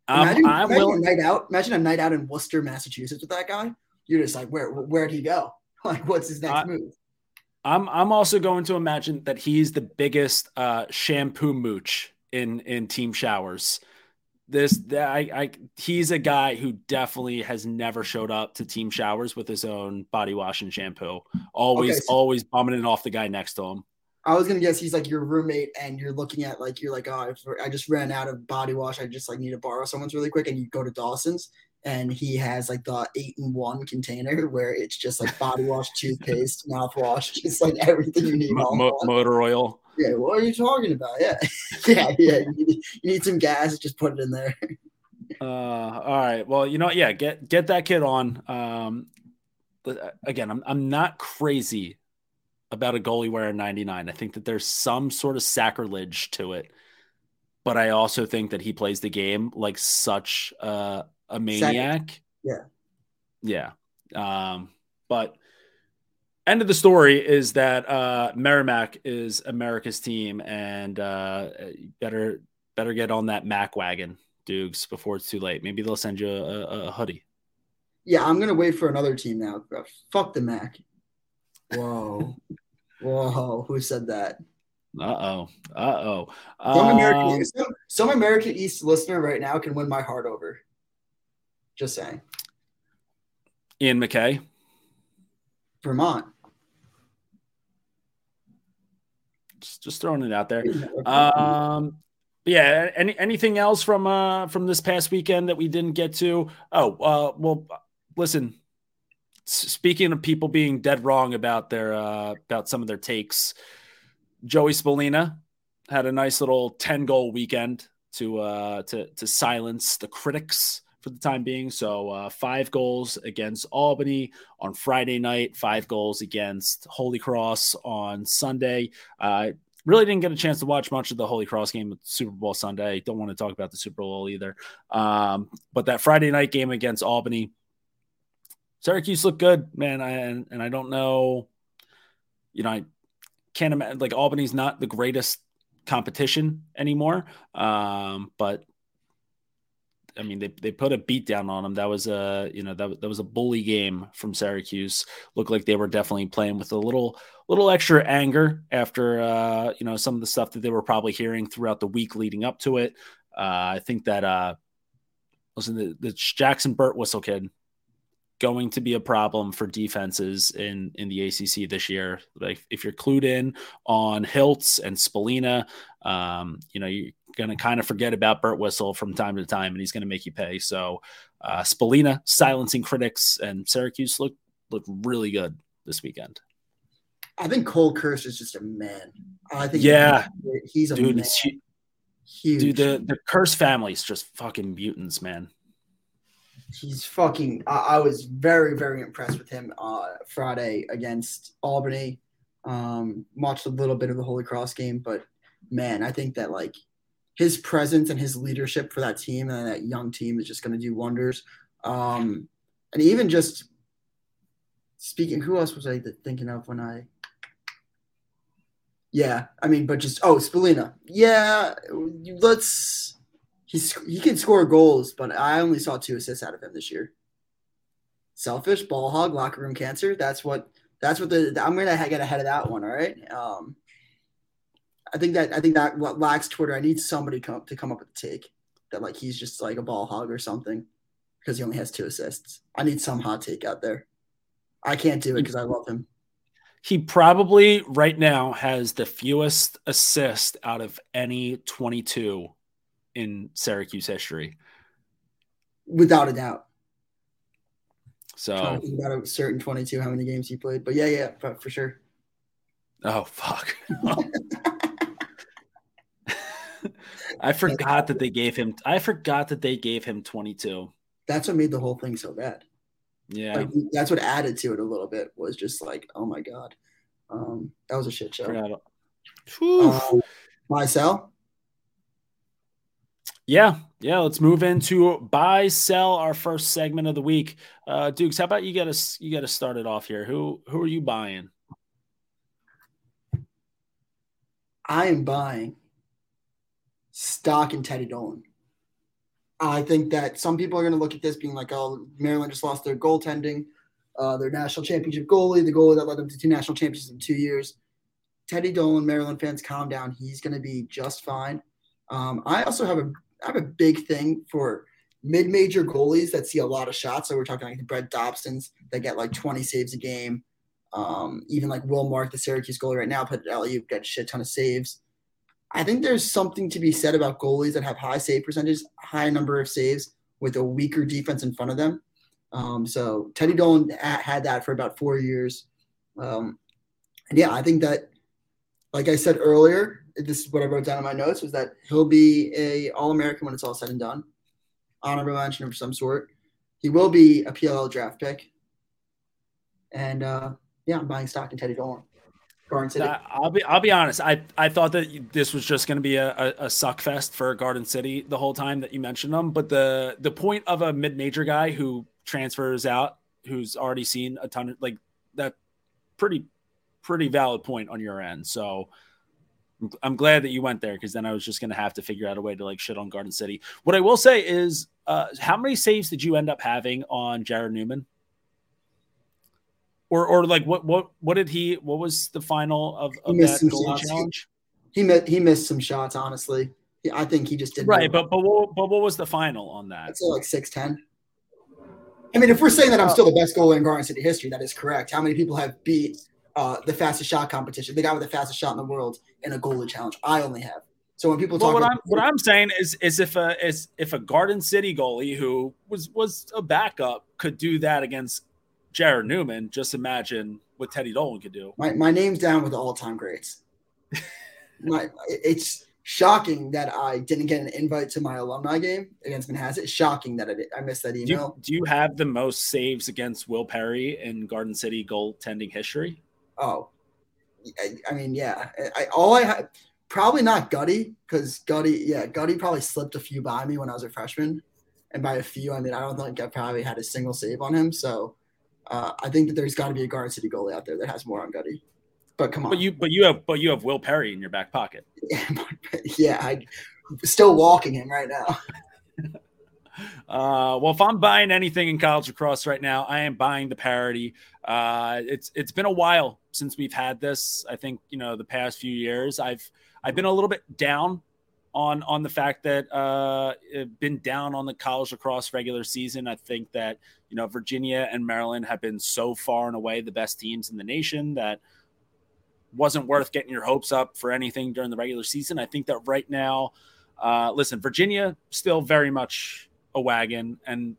S2: Imagine, um, imagine will... a night out. Imagine a night out in Worcester, Massachusetts with that guy. You're just like, where where'd he go? Like, what's his next uh, move?
S1: I'm I'm also going to imagine that he's the biggest uh, shampoo mooch in in team showers. This that I, I he's a guy who definitely has never showed up to team showers with his own body wash and shampoo. Always okay, so always bumming it off the guy next to him.
S2: I was gonna guess he's like your roommate, and you're looking at like you're like, oh, I just ran out of body wash. I just like need to borrow someone's really quick, and you go to Dawson's, and he has like the eight in one container where it's just like body wash, toothpaste, mouthwash, just like everything you need.
S1: Mo- motor oil.
S2: Yeah, what are you talking about? Yeah, yeah, yeah. You need, you need, some gas, just put it in there.
S1: uh, all right. Well, you know, yeah, get get that kid on. Um, uh, again, I'm I'm not crazy about a goalie wearing 99. I think that there's some sort of sacrilege to it, but I also think that he plays the game like such a a maniac.
S2: Second. Yeah.
S1: Yeah. Um, but end of the story is that uh, Merrimack is America's team, and uh, better better get on that Mac wagon, Dukes, before it's too late. Maybe they'll send you a, a hoodie.
S2: Yeah, I'm gonna wait for another team now. Fuck the Mac. Whoa, whoa, who said that?
S1: Uh oh. Uh oh.
S2: Some American, um, some, some American East listener right now can win my heart over. Just saying.
S1: Ian MacKay.
S2: Vermont.
S1: Just, just throwing it out there. Um, yeah. Any anything else from uh from this past weekend that we didn't get to? Oh, uh, well, listen. Speaking of people being dead wrong about their uh, about some of their takes, Joey Spallina had a nice little ten goal weekend to uh, to to silence the critics for the time being. So uh, five goals against Albany on Friday night, five goals against Holy Cross on Sunday. Uh, really didn't get a chance to watch much of the Holy Cross game Super Bowl Sunday. Don't want to talk about the Super Bowl either. Um, but that Friday night game against Albany, Syracuse looked good, man. I, and, and I don't know, you know, I can't imagine like Albany's not the greatest competition anymore. Um, but I mean, they, they put a beat down on them. That was a you know that, that was a bully game from Syracuse. Looked like they were definitely playing with a little little extra anger after uh, you know some of the stuff that they were probably hearing throughout the week leading up to it. Uh, I think that uh, listen, the, the Jackson Birtwistle kid going to be a problem for defenses in in the ACC this year. Like if you're clued in on Hiltz and Spallina, um, you know you're going to kind of forget about Birtwistle from time to time, and he's going to make you pay. So uh, Spallina silencing critics, and Syracuse look look really good this weekend.
S2: I think Cole Kirst is just a man. I think
S1: yeah,
S2: he's a dude. Man.
S1: Huge. Dude, the the family is just fucking mutants, man
S2: he's fucking. I, I, was very very impressed with him uh, Friday against Albany. Um, watched a little bit of the Holy Cross game, but man, I think that like his presence and his leadership for that team and that young team is just going to do wonders. Um, and even just speaking, who else was I thinking of when I? Yeah, I mean, but just oh, Spallina. Yeah, let's. He's he can score goals, but I only saw two assists out of him this year. Selfish, ball hog, locker room cancer. That's what. That's what the. I'm gonna get ahead of that one. All right. Um, I think that I think that lax Twitter. I need somebody come, to come up with a take that like he's just like a ball hog or something because he only has two assists. I need some hot take out there. I can't do it because I love him.
S1: He probably right now has the fewest assists out of any 22 in Syracuse history.
S2: Without a doubt.
S1: So
S2: about a certain 22, how many games he played. But yeah, yeah, for, sure.
S1: Oh fuck. I forgot that they gave him I forgot that they gave him 22.
S2: That's what made the whole thing so bad.
S1: Yeah.
S2: Like, that's what added to it a little bit was just like, oh my God. Um, that was a shit show. Um, sell.
S1: Yeah, yeah. Let's move into buy sell our first segment of the week. Uh, Dukes, how about you get us you get us started off here? Who who are you buying?
S2: I am buying stock in Teddy Dolan. I think that some people are going to look at this being like, oh, Maryland just lost their goaltending, uh, their national championship goalie, the goalie that led them to two national championships in two years. Teddy Dolan, Maryland fans, calm down. He's going to be just fine. Um, I also have a I have a big thing for mid-major goalies that see a lot of shots. So we're talking like the Brett Dobsons that get like 20 saves a game. Um, even like Will Mark, the Syracuse goalie right now, put LU got a shit ton of saves. I think there's something to be said about goalies that have high save percentages, high number of saves with a weaker defense in front of them. Um, so Teddy Dolan had that for about four years. Um, and yeah, I think that, like I said earlier, this is what I wrote down in my notes was that he'll be a All American when it's all said and done, honorable mention of some sort. He will be a PLL draft pick. And uh, yeah, I'm buying stock in Teddy Dolan. Garden City.
S1: I'll be I'll be honest. I I thought that this was just going to be a, a, a, suck fest for Garden City the whole time that you mentioned them. But the the point of a mid major guy who transfers out, who's already seen a ton of like that, pretty pretty valid point on your end. So I'm glad that you went there because then I was just going to have to figure out a way to like shit on Garden City. What I will say is, uh, how many saves did you end up having on Jared Newman? or or like what what what did he what was the final of, of that goal challenge?
S2: He, he missed he missed some shots. Honestly, I think he just didn't.
S1: right. But but what, but what was the final on that?
S2: I'd say like six ten. I mean, if we're saying that I'm still the best goalie in Garden City history, that is correct. How many people have beat uh, the fastest shot competition, the guy with the fastest shot in the world in a goalie challenge? I only have. So when people talk,
S1: well, what I'm what I'm saying is is if a is if a Garden City goalie who was was a backup could do that against Jared Newman, just imagine what Teddy Dolan could do.
S2: My, my name's down with the all time greats. my, it's shocking that I didn't get an invite to my alumni game against Manhasset. It's shocking that I, did, I missed that email.
S1: Do you, do you have the most saves against Will Perry in Garden City goaltending history?
S2: Oh, I, I mean, yeah. I, all I had probably not Gutty because Gutty, yeah, Gutty probably slipped a few by me when I was a freshman, and by a few, I mean I don't think I probably had a single save on him. So uh, I think that there's got to be a Garden City goalie out there that has more on Gutty. But come on.
S1: But you, but you have, but you have Will Perry in your back pocket.
S2: yeah, I still walking him right now.
S1: Uh, well, if I'm buying anything in college lacrosse right now, I am buying the parity. Uh, it's it's been a while since we've had this. I think you know the past few years. I've I've been a little bit down on on the fact that uh, been down on the college lacrosse regular season. I think that you know Virginia and Maryland have been so far and away the best teams in the nation that wasn't worth getting your hopes up for anything during the regular season. I think that right now, uh, listen, Virginia still very much a wagon, and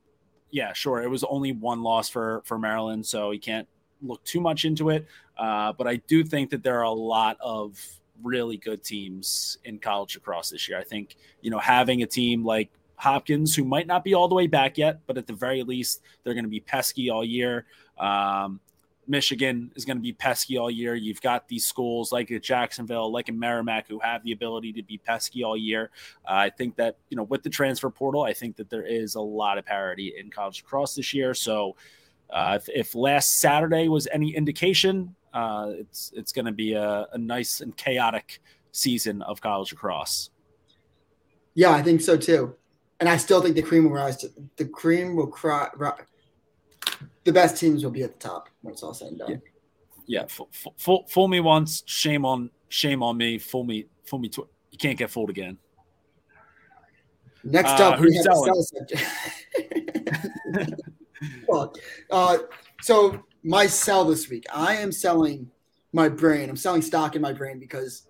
S1: yeah, sure, it was only one loss for for Maryland, so you can't look too much into it. Uh, but I do think that there are a lot of really good teams in college lacrosse this year. I think, you know, having a team like Hopkins, who might not be all the way back yet, but at the very least, they're going to be pesky all year. Um, Michigan is going to be pesky all year. You've got these schools like at Jacksonville, like in Merrimack, who have the ability to be pesky all year. Uh, I think that, you know, with the transfer portal, I think that there is a lot of parity in college lacrosse this year. So, uh, if, if, last Saturday was any indication, uh, it's it's going to be a, a, nice and chaotic season of college lacrosse.
S2: Yeah, I think so too, and I still think the cream will rise. To, the cream will cry. The best teams will be at the top when it's all said and done.
S1: Yeah, yeah fool, fool, fool me once, shame on shame on me. Fool me, fool me. Tw- you can't get fooled again.
S2: Next uh, up, who's selling? well, uh, so my sell this week, I am selling my brain. I'm selling stock in my brain because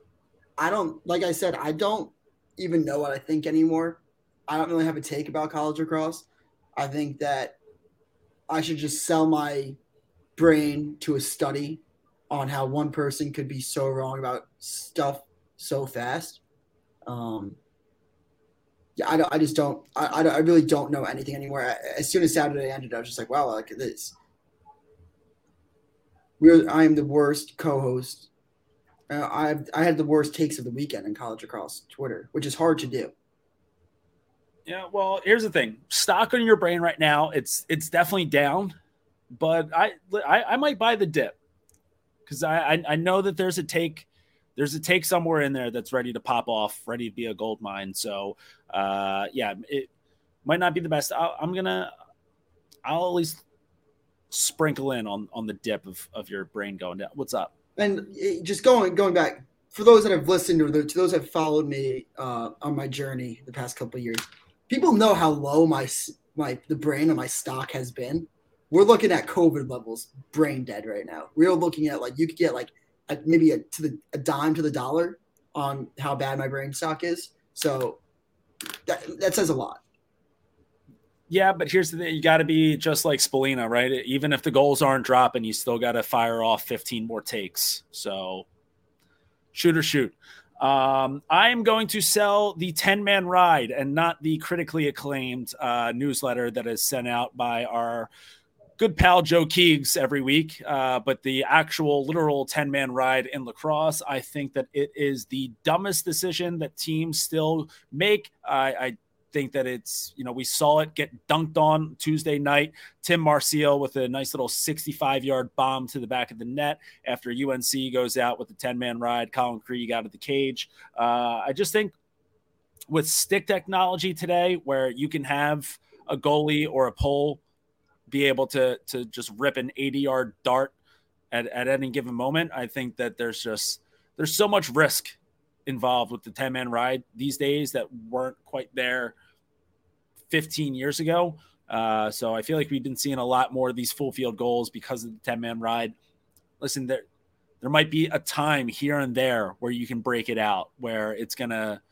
S2: I don't, like I said, I don't even know what I think anymore. I don't really have a take about college lacrosse. I think that I should just sell my brain to a study on how one person could be so wrong about stuff so fast. Um, yeah, I, don't, I just don't I, I, really don't know anything anymore. As soon as Saturday ended, I was just like, wow, look at this. We're, I am the worst co-host. Uh, I I had the worst takes of the weekend in college across Twitter, which is hard to do.
S1: Yeah, well, here's the thing: stock on your brain right now, it's it's definitely down, but I I, I might buy the dip because I, I I know that there's a take there's a take somewhere in there that's ready to pop off, ready to be a gold mine. So, uh, yeah, it might not be the best. i am gonna, I'll at least sprinkle in on on the dip of of your brain going down. What's up?
S2: And just going going back for those that have listened or to those that have followed me uh, on my journey the past couple years, people know how low my my the brain of my stock has been. We're looking at COVID levels, brain dead right now. We're looking at like you could get like maybe a to the a dime to the dollar on how bad my brain stock is. So that that says a lot.
S1: Yeah, but here's the thing: you got to be just like Spallina, right? Even if the goals aren't dropping, you still got to fire off 15 more takes. So shoot or shoot. Um, I am going to sell the 10 man ride and not the critically acclaimed uh, newsletter that is sent out by our good pal Joe Keegs every week, uh, but the actual literal 10 man ride in lacrosse, I think that it is the dumbest decision that teams still make. I, I think that it's, you know, we saw it get dunked on Tuesday night. Tim Marcial with a nice little 65 yard bomb to the back of the net after UNC goes out with the 10 man ride. Colin Krieg out of the cage. Uh, I just think with stick technology today, where you can have a goalie or a pole be able to to just rip an 80 yard dart at, at any given moment. I think that there's just there's so much risk involved with the 10 man ride these days that weren't quite there 15 years ago. Uh, so I feel like we've been seeing a lot more of these full field goals because of the 10 man ride. Listen, there there might be a time here and there where you can break it out where it's gonna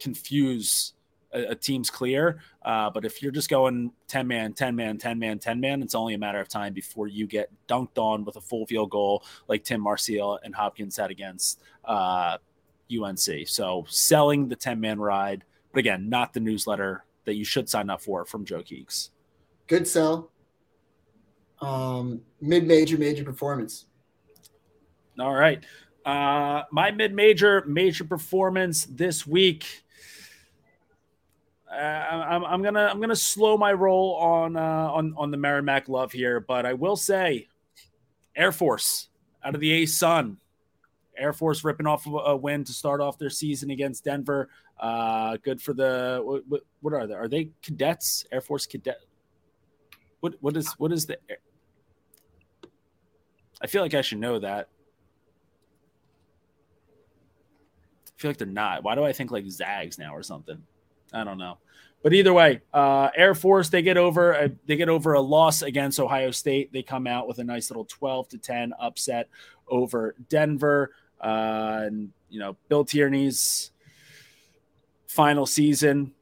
S1: confuse a, a team's clear. Uh, but if you're just going 10 man, 10 man, 10 man, 10 man, it's only a matter of time before you get dunked on with a full field goal like Tim Marcial and Hopkins had against uh, UNC. So selling the 10 man ride, but again, not the newsletter that you should sign up for from Joe Keegs.
S2: Good sell. Um, mid major, major performance.
S1: All right. Uh, my mid major, major performance this week I'm, I'm gonna I'm gonna slow my roll on uh, on on the Merrimack love here, but I will say, Air Force out of the ASUN, Air Force ripping off a win to start off their season against Denver. Uh, good for the what, what are they? Are they cadets? Air Force cadet? What what is what is the? I feel like I should know that. I feel like they're not. Why do I think like Zags now or something? I don't know. But either way, uh, Air Force they get over a, they get over a loss against Ohio State. They come out with a nice little twelve to ten upset over Denver. Uh, and you know, Bill Tierney's final season,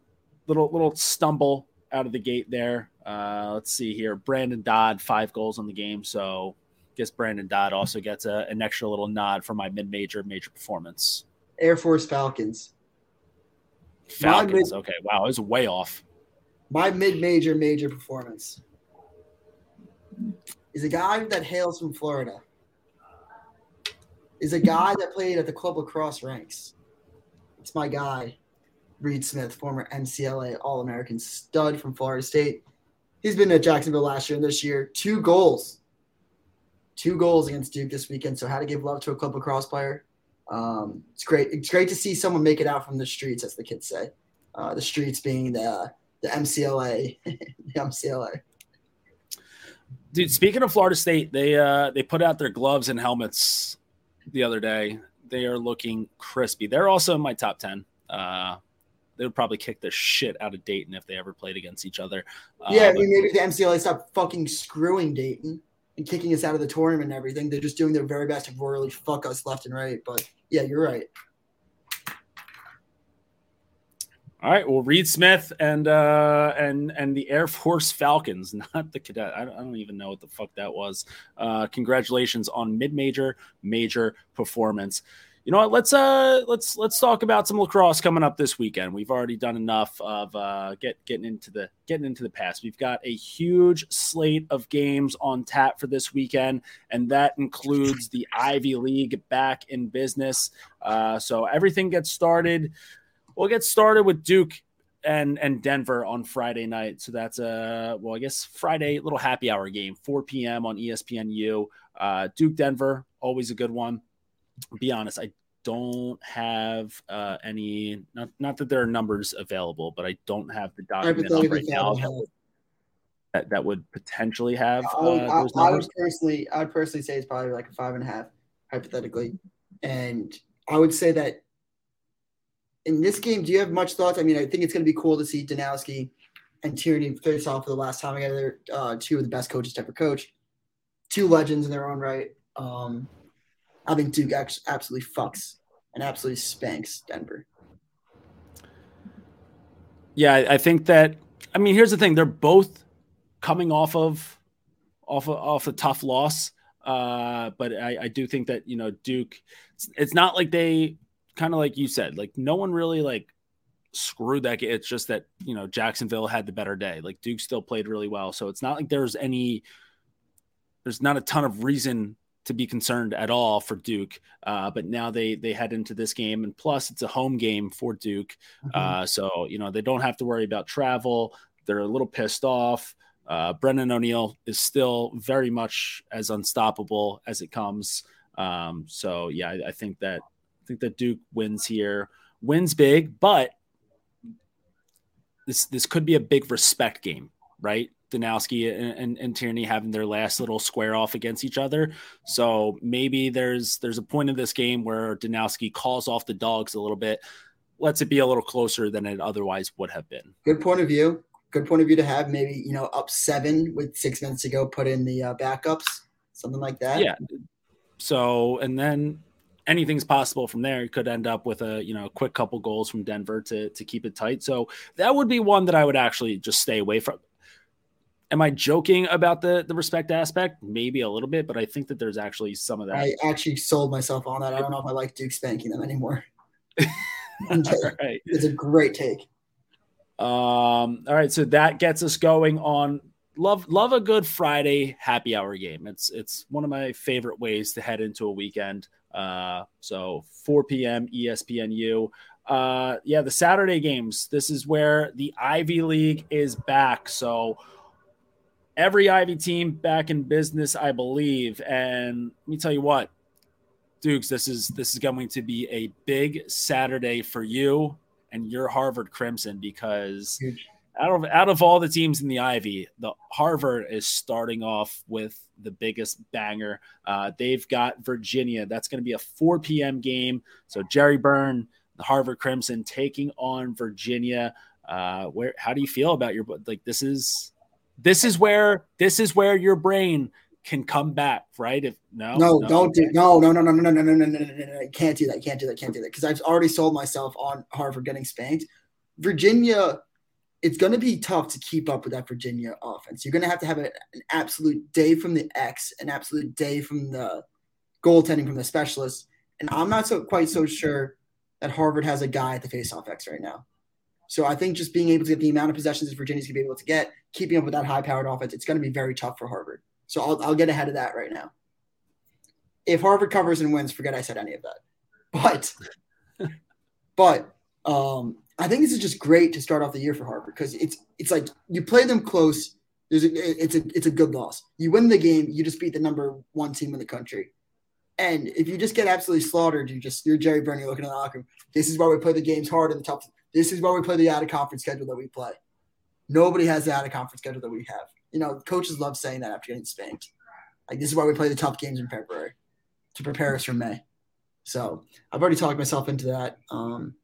S1: little little stumble out of the gate there. Uh, let's see here, Brandon Dodd five goals on the game, so I guess Brandon Dodd also gets a, an extra little nod for my mid major major performance.
S2: Air Force Falcons.
S1: Falcons. Mid, okay, wow, it was way off.
S2: My mid-major major performance is a guy that hails from Florida. Is a guy that played at the club lacrosse ranks. It's my guy, Reed Smith, former NCAA All-American stud from Florida State. he's been at Jacksonville last year and this year. Two goals, two goals against Duke this weekend. So how to give love to a Club Lacrosse player. Um, it's great. It's great to see someone make it out from the streets, as the kids say. Uh, the streets being the the MCLA, the MCLA.
S1: Dude, speaking of Florida State, they uh, they put out their gloves and helmets the other day. They are looking crispy. They're also in my top ten. Uh, they would probably kick the shit out of Dayton if they ever played against each other.
S2: Uh, yeah, I mean, maybe the MCLA stop fucking screwing Dayton and kicking us out of the tournament and everything. They're just doing their very best to royally fuck us left and right. But yeah, you're right.
S1: All right. Well, Reed Smith and uh, and and the Air Force Falcons, not the cadet. I don't, I don't even know what the fuck that was. Uh, congratulations on mid-major major performance you know what? Let's uh let's let's talk about some lacrosse coming up this weekend. We've already done enough of uh get getting into the getting into the past. We've got a huge slate of games on tap for this weekend, and that includes the Ivy League back in business. Uh, so everything gets started. We'll get started with Duke and and Denver on Friday night. So that's a well, I guess Friday little happy hour game, 4 p.m. on ESPNU. Uh, Duke Denver, always a good one be honest, I don't have uh, any. Not not that there are numbers available, but I don't have the document right now that would, that, that would potentially have. Uh, I, would,
S2: I, I would personally, I would personally say it's probably like a five and a half, hypothetically, and I would say that in this game, do you have much thoughts? I mean, I think it's going to be cool to see Danowski and Tierney face off for the last time together. Uh, two of the best coaches to ever coach, two legends in their own right. Um, I think Duke absolutely fucks and absolutely spanks Denver.
S1: Yeah, I think that. I mean, here's the thing: they're both coming off of off of, off a tough loss. Uh, but I, I do think that you know Duke. It's, it's not like they kind of like you said, like no one really like screwed that. Game. It's just that you know Jacksonville had the better day. Like Duke still played really well, so it's not like there's any. There's not a ton of reason to be concerned at all for Duke. Uh, but now they they head into this game, and plus it's a home game for Duke, mm-hmm. uh, so you know they don't have to worry about travel. They're a little pissed off. Uh, Brennan O'Neill is still very much as unstoppable as it comes. Um, so yeah, I, I think that I think that Duke wins here, wins big, but this this could be a big respect game, right? Danowski and, and, and, Tierney having their last little square off against each other. So maybe there's there's a point in this game where Danowski calls off the dogs a little bit, lets it be a little closer than it otherwise would have been.
S2: Good point of view. Good point of view to have. Maybe you know up seven with six minutes to go, put in the uh, backups, something like that.
S1: Yeah. So and then anything's possible from there. It could end up with a you know quick couple goals from Denver to to keep it tight. So that would be one that I would actually just stay away from am I joking about the the respect aspect? Maybe a little bit, but I think that there's actually some of that.
S2: I actually sold myself on that. I don't know if I like Duke spanking them anymore. right. It's a great take.
S1: Um, all right, so that gets us going on love love a good Friday happy hour game. It's it's one of my favorite ways to head into a weekend. Uh, so 4 p.m. ESPNU. Uh, yeah, the Saturday games. This is where the Ivy League is back. So every Ivy team back in business, I believe. And let me tell you what, Dukes, this is this is going to be a big Saturday for you and your Harvard Crimson because out of out of all the teams in the Ivy, the Harvard is starting off with the biggest banger. Uh, they've got Virginia. That's going to be a 4 p.m. game. So Gerry Byrne, the Harvard Crimson, taking on Virginia. Uh, where how do you feel about your like this is this is where this is where your brain can come back, right? If no,
S2: no, no don't do no, no, no, no, no, no, no, no, no, no, no, can't do that, can't do that, can't do that, because I've already sold myself on Harvard getting spanked. Virginia, it's going to be tough to keep up with that Virginia offense. You're going to have to have a, an absolute day from the X, an absolute day from the goaltending from the specialists, and I'm not so quite so sure that Harvard has a guy at the faceoff X right now. So I think just being able to get the amount of possessions that Virginia's going to be able to get, keeping up with that high powered offense, it's going to be very tough for Harvard. So I'll, I'll get ahead of that right now. If Harvard covers and wins, forget I said any of that. But, but um, I think this is just great to start off the year for Harvard because it's it's like you play them close, There's a, it's a it's a good loss. You win the game, you just beat the number one team in the country. And if you just get absolutely slaughtered, you just you're Gerry Byrne, looking at the locker room. This is why we play the games hard in the top. This is why we play the out of conference schedule that we play. Nobody has the out of conference schedule that we have. You know, coaches love saying that after getting spanked. Like this is why we play the tough games in February to prepare us for May. So I've already talked myself into that. Um,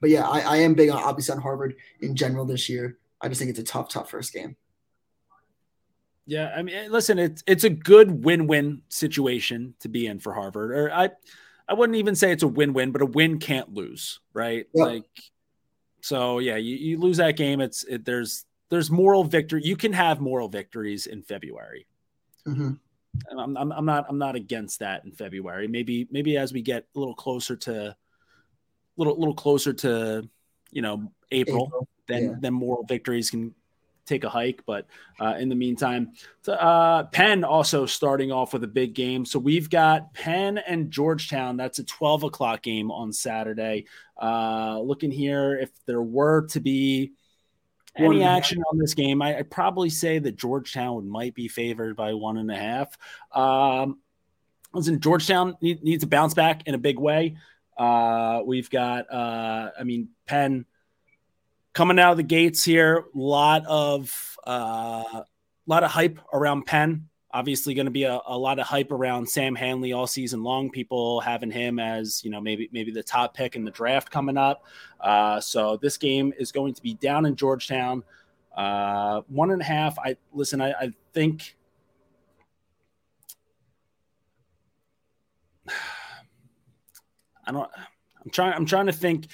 S2: but yeah, I, I am big on obviously on Harvard in general this year. I just think it's a tough, tough first game.
S1: Yeah, I mean, listen, it's it's a good win-win situation to be in for Harvard. Or I, I wouldn't even say it's a win-win, but a win can't lose, right? Like, so yeah, you, you lose that game. It's it, there's there's moral victory. You can have moral victories in February. Mm-hmm. I'm, I'm, I'm not I'm not against that in February. Maybe maybe as we get a little closer to little little closer to you know April, April. then yeah. then moral victories can take a hike. But uh, in the meantime, uh, Penn also starting off with a big game. So we've got Penn and Georgetown. That's a 12 o'clock game on Saturday. Uh, looking here, if there were to be any action on this game, I, would probably say that Georgetown might be favored by one and a half. Um, listen, Georgetown need, needs to bounce back in a big way. Uh, we've got, uh, I mean, Penn coming out of the gates here. A lot of uh, lot of hype around Penn. Obviously, going to be a, a, lot of hype around Sam Handley all season long. People having him as you know maybe maybe the top pick in the draft coming up. Uh, so this game is going to be down in Georgetown. Uh, one and a half. I listen. I, I think. I don't. I'm trying. I'm trying to think.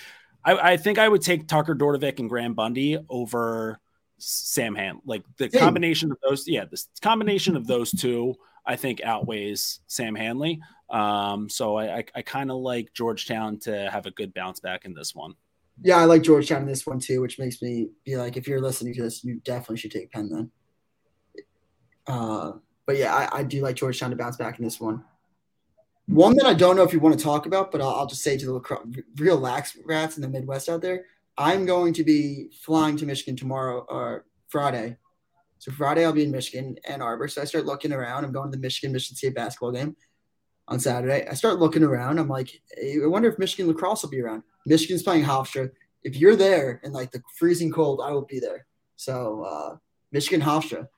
S1: I, I think I would take Tucker Dordevic and Graham Bundy over Sam Ham. Like the combination of those, yeah, the combination of those two, I think outweighs Sam Handley. Um, so I, I, I kind of like Georgetown to have a good bounce back in this one.
S2: Yeah, I like Georgetown in this one too, which makes me be like, if you're listening to this, you definitely should take Penn then. Uh, but yeah, I, I do like Georgetown to bounce back in this one. One that I don't know if you want to talk about, but I'll, I'll just say to the real lax rats in the Midwest out there, I'm going to be flying to Michigan tomorrow or Friday. So Friday I'll be in Michigan, Ann Arbor. So I start looking around. I'm going to the Michigan Michigan State basketball game on Saturday. I start looking around. I'm like, I wonder if Michigan lacrosse will be around. Michigan's playing Hofstra. If you're there in like the freezing cold, I will be there. So uh, Michigan Hofstra,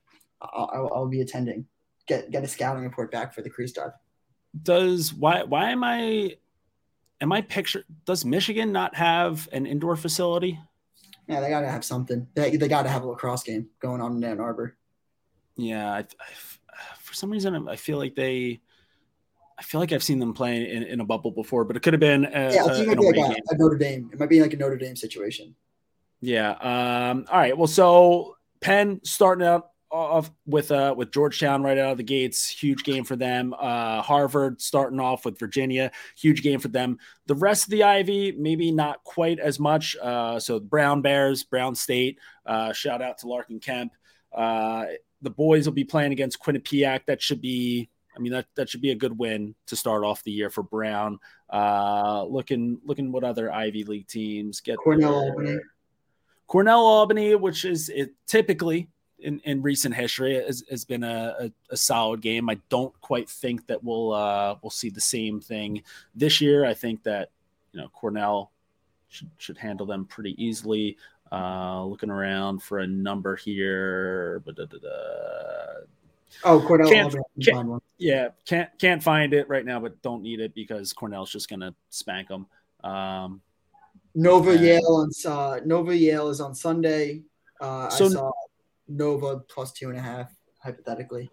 S2: I'll, I'll, be attending. Get get a scouting report back for the Crease Dive
S1: does why why am I am I picture does Michigan not have an indoor facility?
S2: Yeah, they got to have something. They, they got to have a lacrosse game going on in Ann Arbor.
S1: Yeah, I, I, for some reason I feel like they. I feel like I've seen them play in, in a bubble before, but it could have been a,
S2: yeah. it might be like a, a, Notre Dame. It might be like a Notre Dame situation.
S1: Yeah. Um, all right. Well, so Penn starting out off with uh with Georgetown right out of the gates, huge game for them. Uh, Harvard starting off with Virginia, huge game for them. The rest of the Ivy, maybe not quite as much. Uh, so Brown Bears, Brown State. Uh, shout out to Larkin Kemp. Uh, the boys will be playing against Quinnipiac. That should be. I mean that that should be a good win to start off the year for Brown. Uh, looking looking what other Ivy League teams get.
S2: Cornell Albany.
S1: Cornell Albany, which is it typically in, in recent history has, has been a, a, a, solid game. I don't quite think that we'll uh, we'll see the same thing this year. I think that you know Cornell should, should handle them pretty easily. Uh, looking around for a number here, but
S2: oh Cornell
S1: can't, can't, yeah can't can't find it right now, but don't need it because Cornell's just gonna spank them. Um,
S2: Nova and, Yale on uh, Nova Yale is on Sunday. Uh, so, I saw Nova plus two and a half, hypothetically.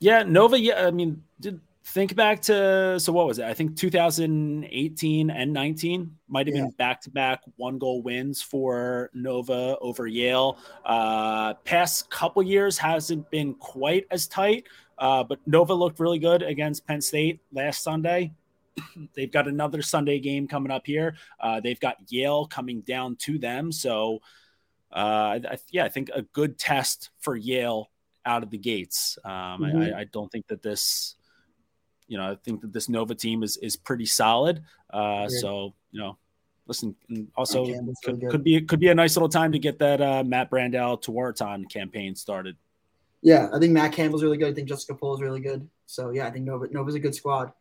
S1: Yeah, Nova. Yeah, I mean, did think back to so what was it? I think 2018 and 19 might have yeah. been back to back one goal wins for Nova over Yale. Uh, past couple years hasn't been quite as tight, uh, but Nova looked really good against Penn State last Sunday. they've got another Sunday game coming up here. Uh, they've got Yale coming down to them, so uh, I, yeah, I think a good test for Yale out of the gates. Um, mm-hmm. I, I, don't think that this, you know, I think that this Nova team is is pretty solid. Uh, so you know, listen, also could, could, be could be a nice little time to get that uh, Matt Brandel Tewaaraton campaign started.
S2: Yeah, I think Matt Campbell's really good. I think Jessica Pole is really good. So yeah, I think Nova Nova's a good squad.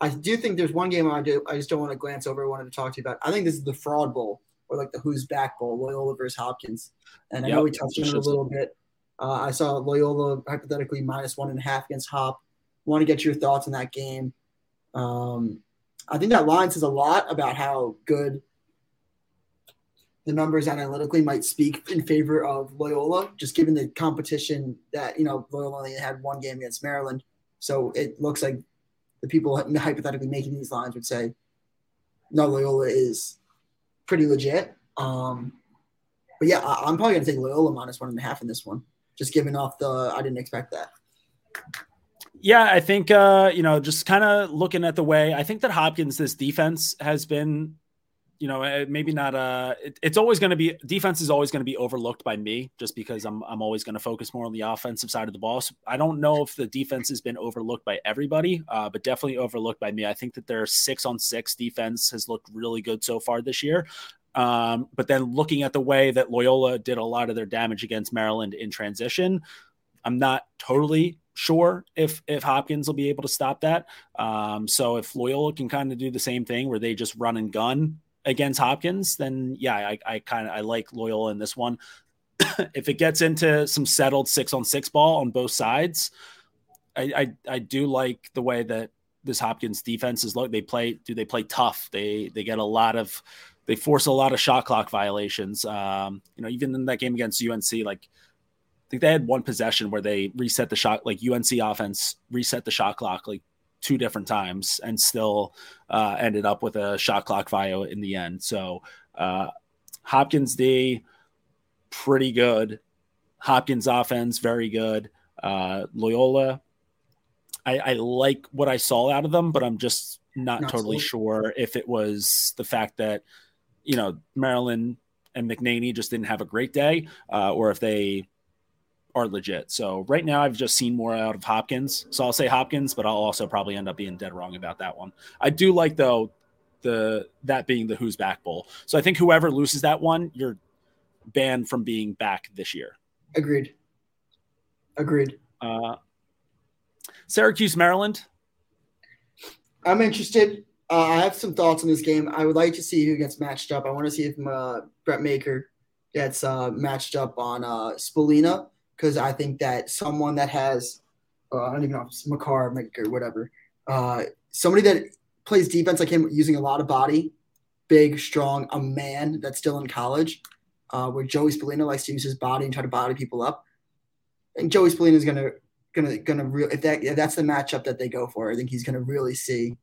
S2: I do think there's one game I do I just don't want to glance over. I wanted to talk to you about. I think this is the fraud bowl or like the who's back bowl, Loyola versus Hopkins. And I yep, know we touched on it a little bit. Uh, I saw Loyola hypothetically minus one and a half against Hop. Want to get your thoughts on that game? Um, I think that line says a lot about how good the numbers analytically might speak in favor of Loyola, just given the competition that you know Loyola only had one game against Maryland. So it looks like the people hypothetically making these lines would say, no, Loyola is pretty legit. Um, but yeah, I, am probably to take Loyola minus one and a half in this one, just giving off the, I didn't expect that.
S1: Yeah, I think, uh, you know, just kind of looking at the way, I think that Hopkins, this defense has been you know, eh, maybe not. Uh, it, it's always going to be defense is always going to be overlooked by me, just because I'm I'm always going to focus more on the offensive side of the ball. So I don't know if the defense has been overlooked by everybody, uh, but definitely overlooked by me. I think that their six on six defense has looked really good so far this year. Um, but then looking at the way that Loyola did a lot of their damage against Maryland in transition, I'm not totally sure if if Hopkins will be able to stop that. Um, so if Loyola can kind of do the same thing where they just run and gun against Hopkins, then yeah, I, I kind of I like Loyola in this one. if it gets into some settled six on six ball on both sides, I, I, I do like the way that this Hopkins defense is look. They play do they play tough? They they get a lot of they force a lot of shot clock violations. Um, you know, even in that game against UNC, like I think they had one possession where they reset the shot, like UNC offense reset the shot clock like two different times and still uh, ended up with a shot clock via in the end. So uh, Hopkins D, pretty good. Hopkins offense, very good. Uh, Loyola, I, I, like what I saw out of them, but I'm just not, not totally sure if it was the fact that, you know, Maryland and McNaney just didn't have a great day, uh, or if they are legit. So right now I've just seen more out of Hopkins. So I'll say Hopkins, but I'll also probably end up being dead wrong about that one. I do like though the that being the who's back bowl. So I think whoever loses that one, you're banned from being back this year.
S2: Agreed. Agreed.
S1: Uh, Syracuse, Maryland.
S2: I'm interested. Uh, I have some thoughts on this game. I would like to see who gets matched up. I want to see if uh, Brett Makar gets uh, matched up on uh, Spallina because I think that someone that has, uh, I don't even know, Makar, or whatever, uh, somebody that plays defense like him using a lot of body, big, strong, a man that's still in college, uh, where Joey Spallina likes to use his body and try to body people up. And Joey Spallina is gonna gonna gonna real if that if that's the matchup that they go for, I think he's gonna really see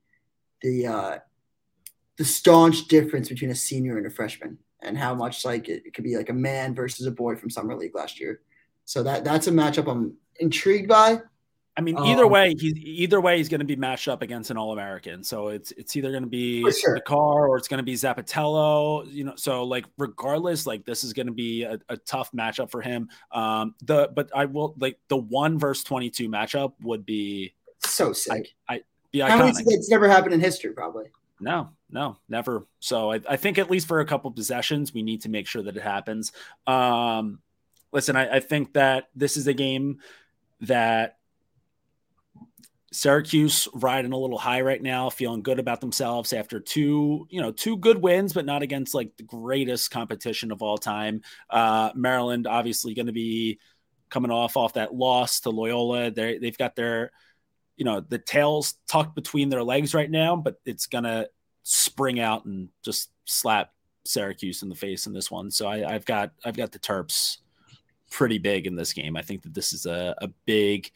S2: the uh, the staunch difference between a senior and a freshman and how much like it, it could be like a man versus a boy from summer league last year. So that that's a matchup I'm intrigued by.
S1: I mean, either um, way, he's either way he's going to be matched up against an All American. So it's it's either going to be sure. the car or it's going to be Zappitello. You know, so like regardless, like this is going to be a, a, tough matchup for him. Um, the but I will like the one versus twenty two matchup would be
S2: so sick.
S1: I, I be
S2: iconic. How many, it's never happened in history, probably.
S1: No, no, never. So I, I think at least for a couple possessions, we need to make sure that it happens. Um, listen, I, I think that this is a game that Syracuse riding a little high right now, feeling good about themselves after two, you know, two good wins, but not against like the greatest competition of all time. Uh, Maryland obviously going to be coming off off that loss to Loyola. They they've got their, you know, the tails tucked between their legs right now, but it's gonna spring out and just slap Syracuse in the face in this one. So I, I've got I've got the Terps pretty big in this game. I think that this is a, a big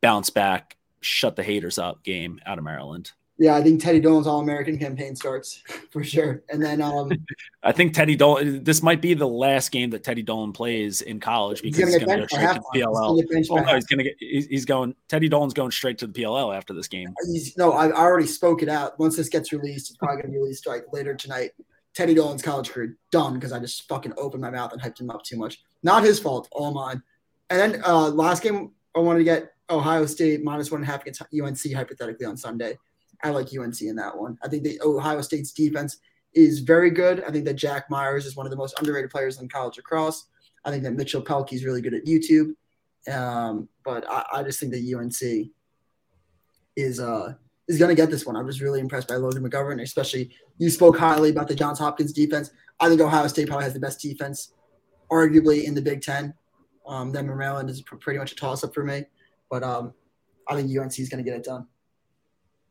S1: bounce back, shut the haters up game out of Maryland.
S2: Yeah, I think Teddy Dolan's All American campaign starts for sure. And then um,
S1: I think Teddy Dolan, this might be the last game that Teddy Dolan plays in college because he's going to go straight to the PLL. He's, oh, no, he's going to get, he's going, Teddy Dolan's going straight to the PLL after this game.
S2: He's, no, I already spoke it out. Once this gets released, it's probably going to be released like later tonight. Teddy Dolan's college career done because I just fucking opened my mouth and hyped him up too much. Not his fault, all mine. And then uh, last game, I wanted to get Ohio State minus one and a half against UNC hypothetically on Sunday. I like UNC in that one. I think the Ohio State's defense is very good. I think that Jack Myers is one of the most underrated players in college lacrosse. I think that Mitchell Pelkey is really good at YouTube. Um, but I, I, just think that UNC is uh is going to get this one. I was really impressed by Logan McGovern, especially you spoke highly about the Johns Hopkins defense. I think Ohio State probably has the best defense, arguably in the Big Ten. Um, then Maryland is pretty much a toss up for me, but um, I think UNC is going to get it done.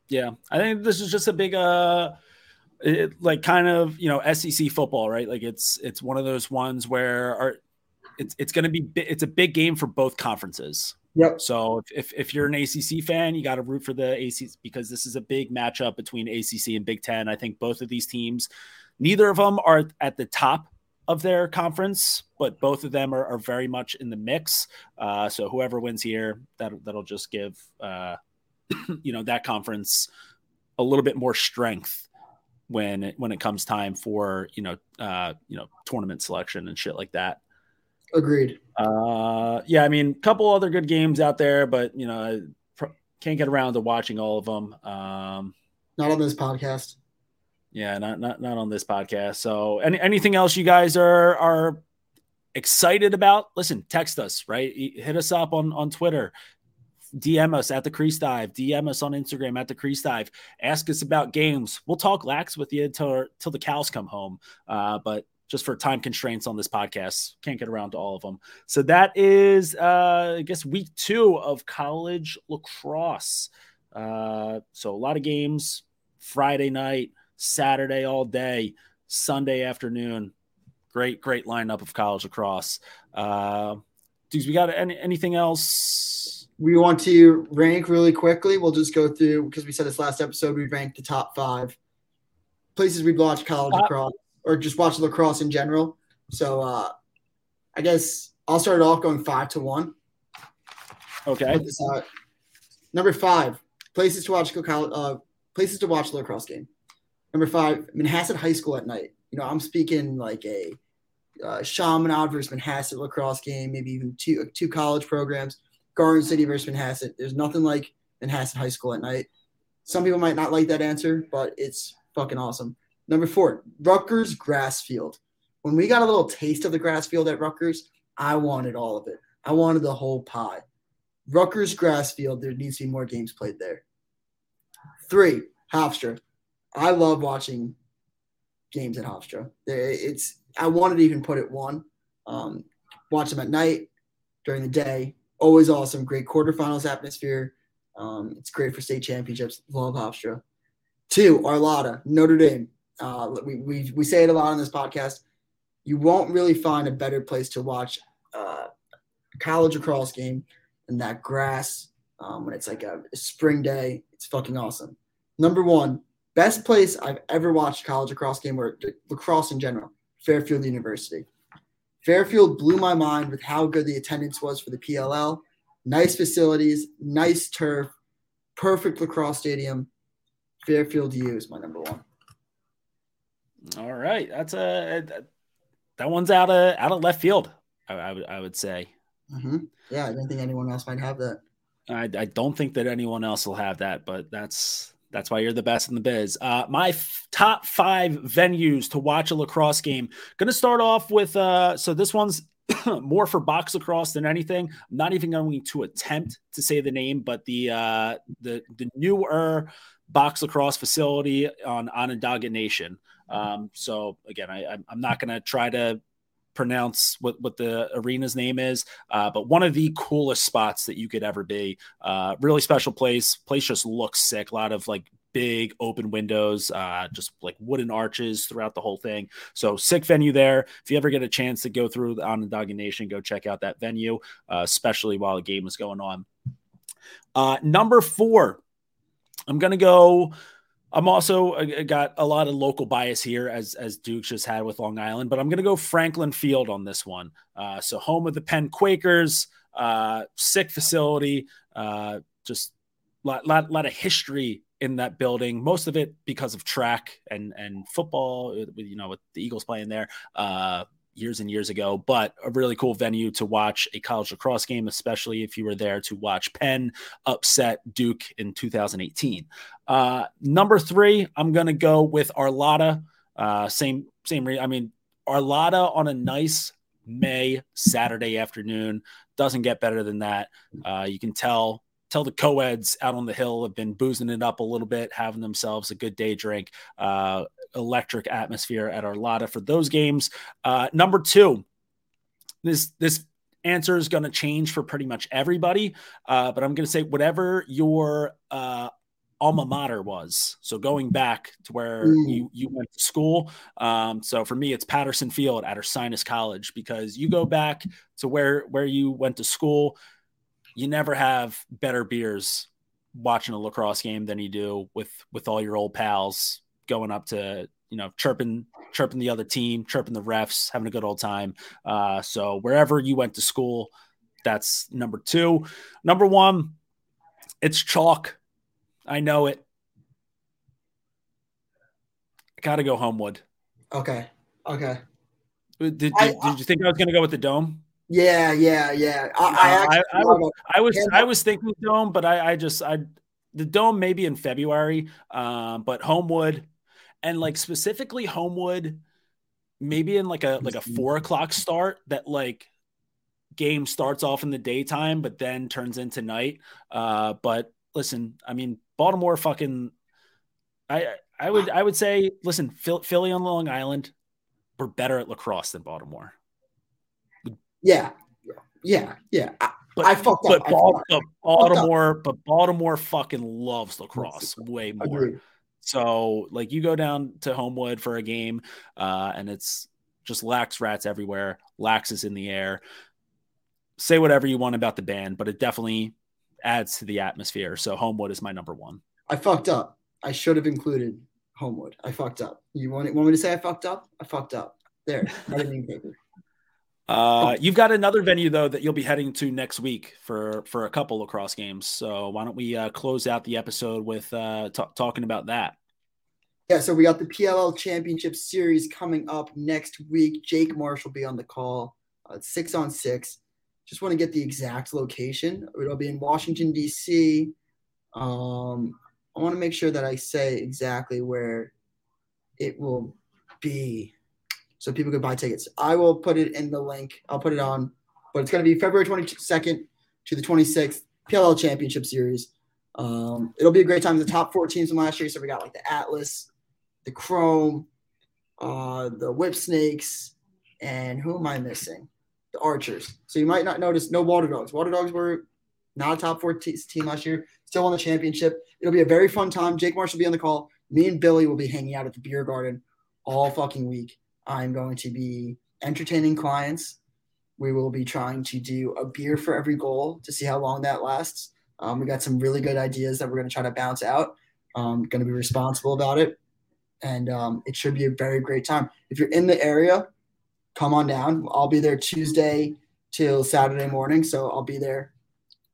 S1: Yeah, I think this is just a big uh it, like kind of you know SEC football, right? Like it's it's one of those ones where our, it's it's going to be it's a big game for both conferences.
S2: Yep.
S1: So if, if, if you're an ACC fan, you got to root for the ACC because this is a big matchup between ACC and Big Ten. I think both of these teams, neither of them are at the top of their conference, but both of them are, are very much in the mix. Uh, so whoever wins here, that that'll just give uh, you know that conference a little bit more strength when it, when it comes time for you know uh, you know tournament selection and shit like that.
S2: Agreed.
S1: Uh, yeah, I mean, a couple other good games out there, but you know, I pr- can't get around to watching all of them. Um,
S2: not on this podcast.
S1: Yeah, not not not on this podcast. So, any anything else you guys are are excited about? Listen, text us, right? Hit us up on on Twitter. DM us at the Crease Dive. DM us on Instagram at the Crease Dive. Ask us about games. We'll talk lax with you till till the cows come home. Uh, but just for time constraints on this podcast, can't get around to all of them. So that is, uh, I guess, week two of college lacrosse. Uh, so a lot of games. Friday night, Saturday all day, Sunday afternoon. Great, great lineup of college lacrosse. Uh, dudes, we got any, anything else?
S2: we want to rank really quickly. We'll just go through because we said this last episode. We ranked the top five places we'd watch college lacrosse or just watch lacrosse in general. So uh, I guess I'll start it off going five to one.
S1: Okay.
S2: Number five, places to watch college, uh, places to watch lacrosse game. Number five, Manhasset High School at night. You know, I'm speaking like a uh, Chaminade versus Manhasset lacrosse game, maybe even two two college programs. Garden City versus Manhasset. There's nothing like Manhasset High School at night. Some people might not like that answer, but it's fucking awesome. Number four, Rutgers grass field. When we got a little taste of the grass field at Rutgers, I wanted all of it. I wanted the whole pie. Rutgers grass field, there needs to be more games played there. Three, Hofstra. I love watching games at Hofstra. It's I wanted to even put it one. Um, watch them at night, during the day, always awesome. Great quarterfinals atmosphere. Um, it's great for state championships. Love Hofstra. Two, Arlotta, Notre Dame. Uh, we, we, we say it a lot on this podcast. You won't really find a better place to watch a college lacrosse game than that grass um, when it's like a spring day. It's fucking awesome. Number one, best place I've ever watched college lacrosse game or lacrosse in general, Fairfield University. Fairfield blew my mind with how good the attendance was for the PLL. Nice facilities, nice turf, perfect lacrosse stadium. Fairfield U is my number one.
S1: All right, that's a that one's out of out of left field. I, I would I would say.
S2: Mm-hmm. Yeah, I don't think anyone else might have that.
S1: I, I don't think that anyone else will have that, but that's that's why you're the best in the biz. Uh, my f- top five venues to watch a lacrosse game. Going to start off with uh, so this one's more for box lacrosse than anything. I'm not even going to attempt to say the name, but the uh, the the newer box lacrosse facility on Onondaga Nation. Um, so again, I, I'm not going to try to pronounce what, what the arena's name is, uh, but one of the coolest spots that you could ever be. Uh, really special place. Place just looks sick. A lot of like big open windows, uh, just like wooden arches throughout the whole thing. So sick venue there. If you ever get a chance to go through the Onondaga Nation, go check out that venue, uh, especially while the game is going on. Uh, number four, I'm gonna go I'm also uh, got a lot of local bias here, as as Duke just had with Long Island, but I'm going to go Franklin Field on this one. Uh, so home of the Penn Quakers, uh, sick facility, uh, just lot, lot lot of history in that building. Most of it because of track and and football. You know, with the Eagles playing there. Years and years ago, but a really cool venue to watch a college lacrosse game, especially if you were there to watch Penn upset Duke in 2018. Uh, number three, I'm going to go with Arlotta. Uh, same, same. Re- I mean, Arlotta on a nice May, Saturday afternoon. Doesn't get better than that. Uh, you can tell tell the co-eds out on the hill have been boozing it up a little bit, having themselves a good day drink. Uh, electric atmosphere at Arlotta for those games. Uh, number two, this this answer is going to change for pretty much everybody, uh, but I'm going to say whatever your uh, alma mater was. So going back to where mm. you, you went to school. Um, so for me, it's Patterson Field at our Ursinus College because you go back to where where you went to school. You never have better beers watching a lacrosse game than you do with with all your old pals going up to you know chirping chirping the other team, chirping the refs, having a good old time. Uh, so wherever you went to school, that's number two. Number one, it's chalk I know it. Got to go Homewood.
S2: Okay. Okay.
S1: Did, did, I, did you think I was going to go with the dome?
S2: Yeah, yeah, yeah. I, I,
S1: I, I, was, I was, I was thinking dome, but I, I just, I, the dome maybe in February, um, but Homewood, and like specifically Homewood, maybe in like a like a four o'clock start that like game starts off in the daytime, but then turns into night. Uh, but listen, I mean, Baltimore fucking I I would I would say listen, Philly on Long Island, we're better at lacrosse than Baltimore.
S2: Yeah. Yeah, yeah. I,
S1: but,
S2: I fucked
S1: but, up. but Baltimore, but Baltimore fucking loves lacrosse way more. Agreed. So, like, you go down to Homewood for a game, uh, and it's just lax rats everywhere. Lax is in the air. Say whatever you want about the band, but it definitely adds to the atmosphere. So Homewood is my number one.
S2: I fucked up. I should have included Homewood. I fucked up. You want, want me to say I fucked up? I fucked up. There. Editing paper.
S1: Uh, you've got another venue though that you'll be heading to next week for for a couple lacrosse games. So why don't we uh, close out the episode with uh, t- talking about that?
S2: Yeah, so we got the PLL Championship Series coming up next week. Jake Marsh will be on the call. Uh, six on six. Just want to get the exact location. It'll be in Washington, D.C. Um, I want to make sure that I say exactly where it will be so people can buy tickets. I will put it in the link. I'll put it on, but it's going to be February 22nd to the 26th, PLL Championship Series. Um, it'll be a great time. The top four teams from last year. So we got like the Atlas, the Chrome, uh, the Whipsnakes, and who am I missing? the Archers. So you might not notice no Waterdogs. Water Dogs were not a top four team last year, still won the championship. It'll be a very fun time. Jake Marsh will be on the call. Me and Billy will be hanging out at the beer garden all fucking week. I'm going to be entertaining clients. We will be trying to do a beer for every goal to see how long that lasts. Um, we got some really good ideas that we're going to try to bounce out. Um, going to be responsible about it. And um, it should be a very great time. If you're in the area, come on down. I'll be there Tuesday till Saturday morning, so I'll be there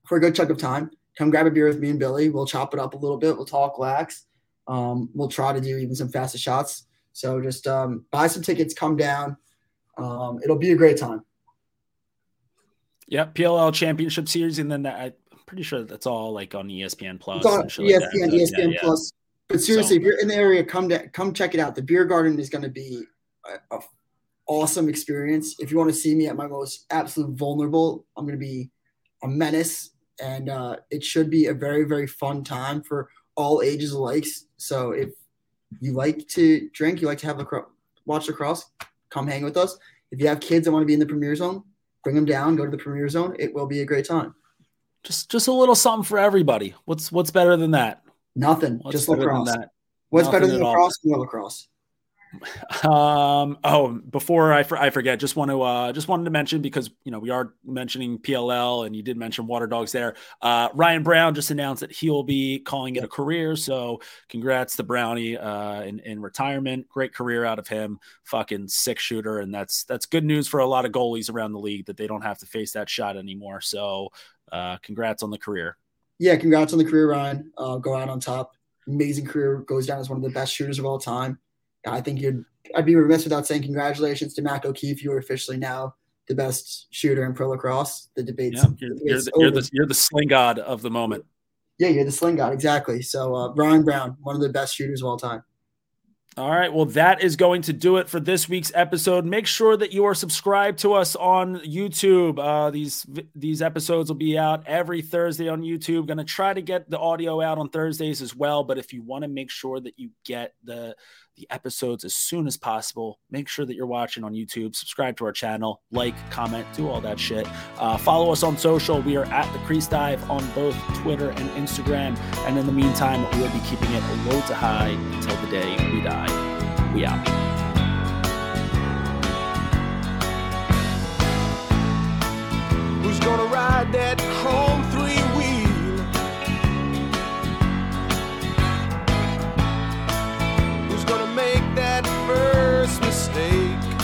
S2: for a good chunk of time. Come grab a beer with me and Billy. We'll chop it up a little bit. We'll talk lax. Um, we'll try to do even some faster shots. So just um, buy some tickets, come down. Um, it'll be a great time.
S1: Yep, PLL Championship Series, and then that, I'm pretty sure that's all like on ESPN Plus.
S2: It's on ESPN, like ESPN yeah, Plus. Yeah. But seriously, so, if you're in the area, come to, come check it out. The beer garden is going to be a, a awesome experience. If you want to see me at my most absolute vulnerable, I'm going to be a menace, and uh, it should be a very, very fun time for all ages alike. So if you like to drink, you like to have a watch lacrosse, come hang with us. If you have kids that want to be in the premier zone, bring them down, go to the premier zone. It will be a great time.
S1: Just, just a little something for everybody. What's, what's better than that?
S2: Nothing. What's just lacrosse. What's Nothing better than lacrosse? More lacrosse.
S1: Um, oh, before I, I forget, just want to uh, just wanted to mention because you know we are mentioning PLL and you did mention Waterdogs there. Uh, Ryan Brown just announced that he will be calling it a career. So congrats to Brownie uh, in, in retirement. Great career out of him. Fucking six shooter, and that's that's good news for a lot of goalies around the league that they don't have to face that shot anymore. So uh, congrats on the career.
S2: Yeah, congrats on the career, Ryan. Uh, go out on top. Amazing career. Goes down as one of the best shooters of all time. I think you'd I'd be remiss without saying congratulations to Mac O'Keefe. You are officially now the best shooter in pro lacrosse. The debates.
S1: Yeah, you're, you're, the, you're, the, you're the sling god of the moment.
S2: Yeah, you're the sling god exactly. So uh, Brian Brown, one of the best shooters of all time.
S1: All right. Well, that is going to do it for this week's episode. Make sure that you are subscribed to us on YouTube. Uh, these these episodes will be out every Thursday on YouTube. Going to try to get the audio out on Thursdays as well. But if you want to make sure that you get the the episodes as soon as possible. Make sure that you're watching on YouTube, subscribe to our channel, like, comment, do all that shit. Uh, follow us on social. We are at the Crease Dive on both Twitter and Instagram. And in the meantime, we'll be keeping it low to high until the day we die. We out. Who's gonna ride that chrome three wheel? first mistake.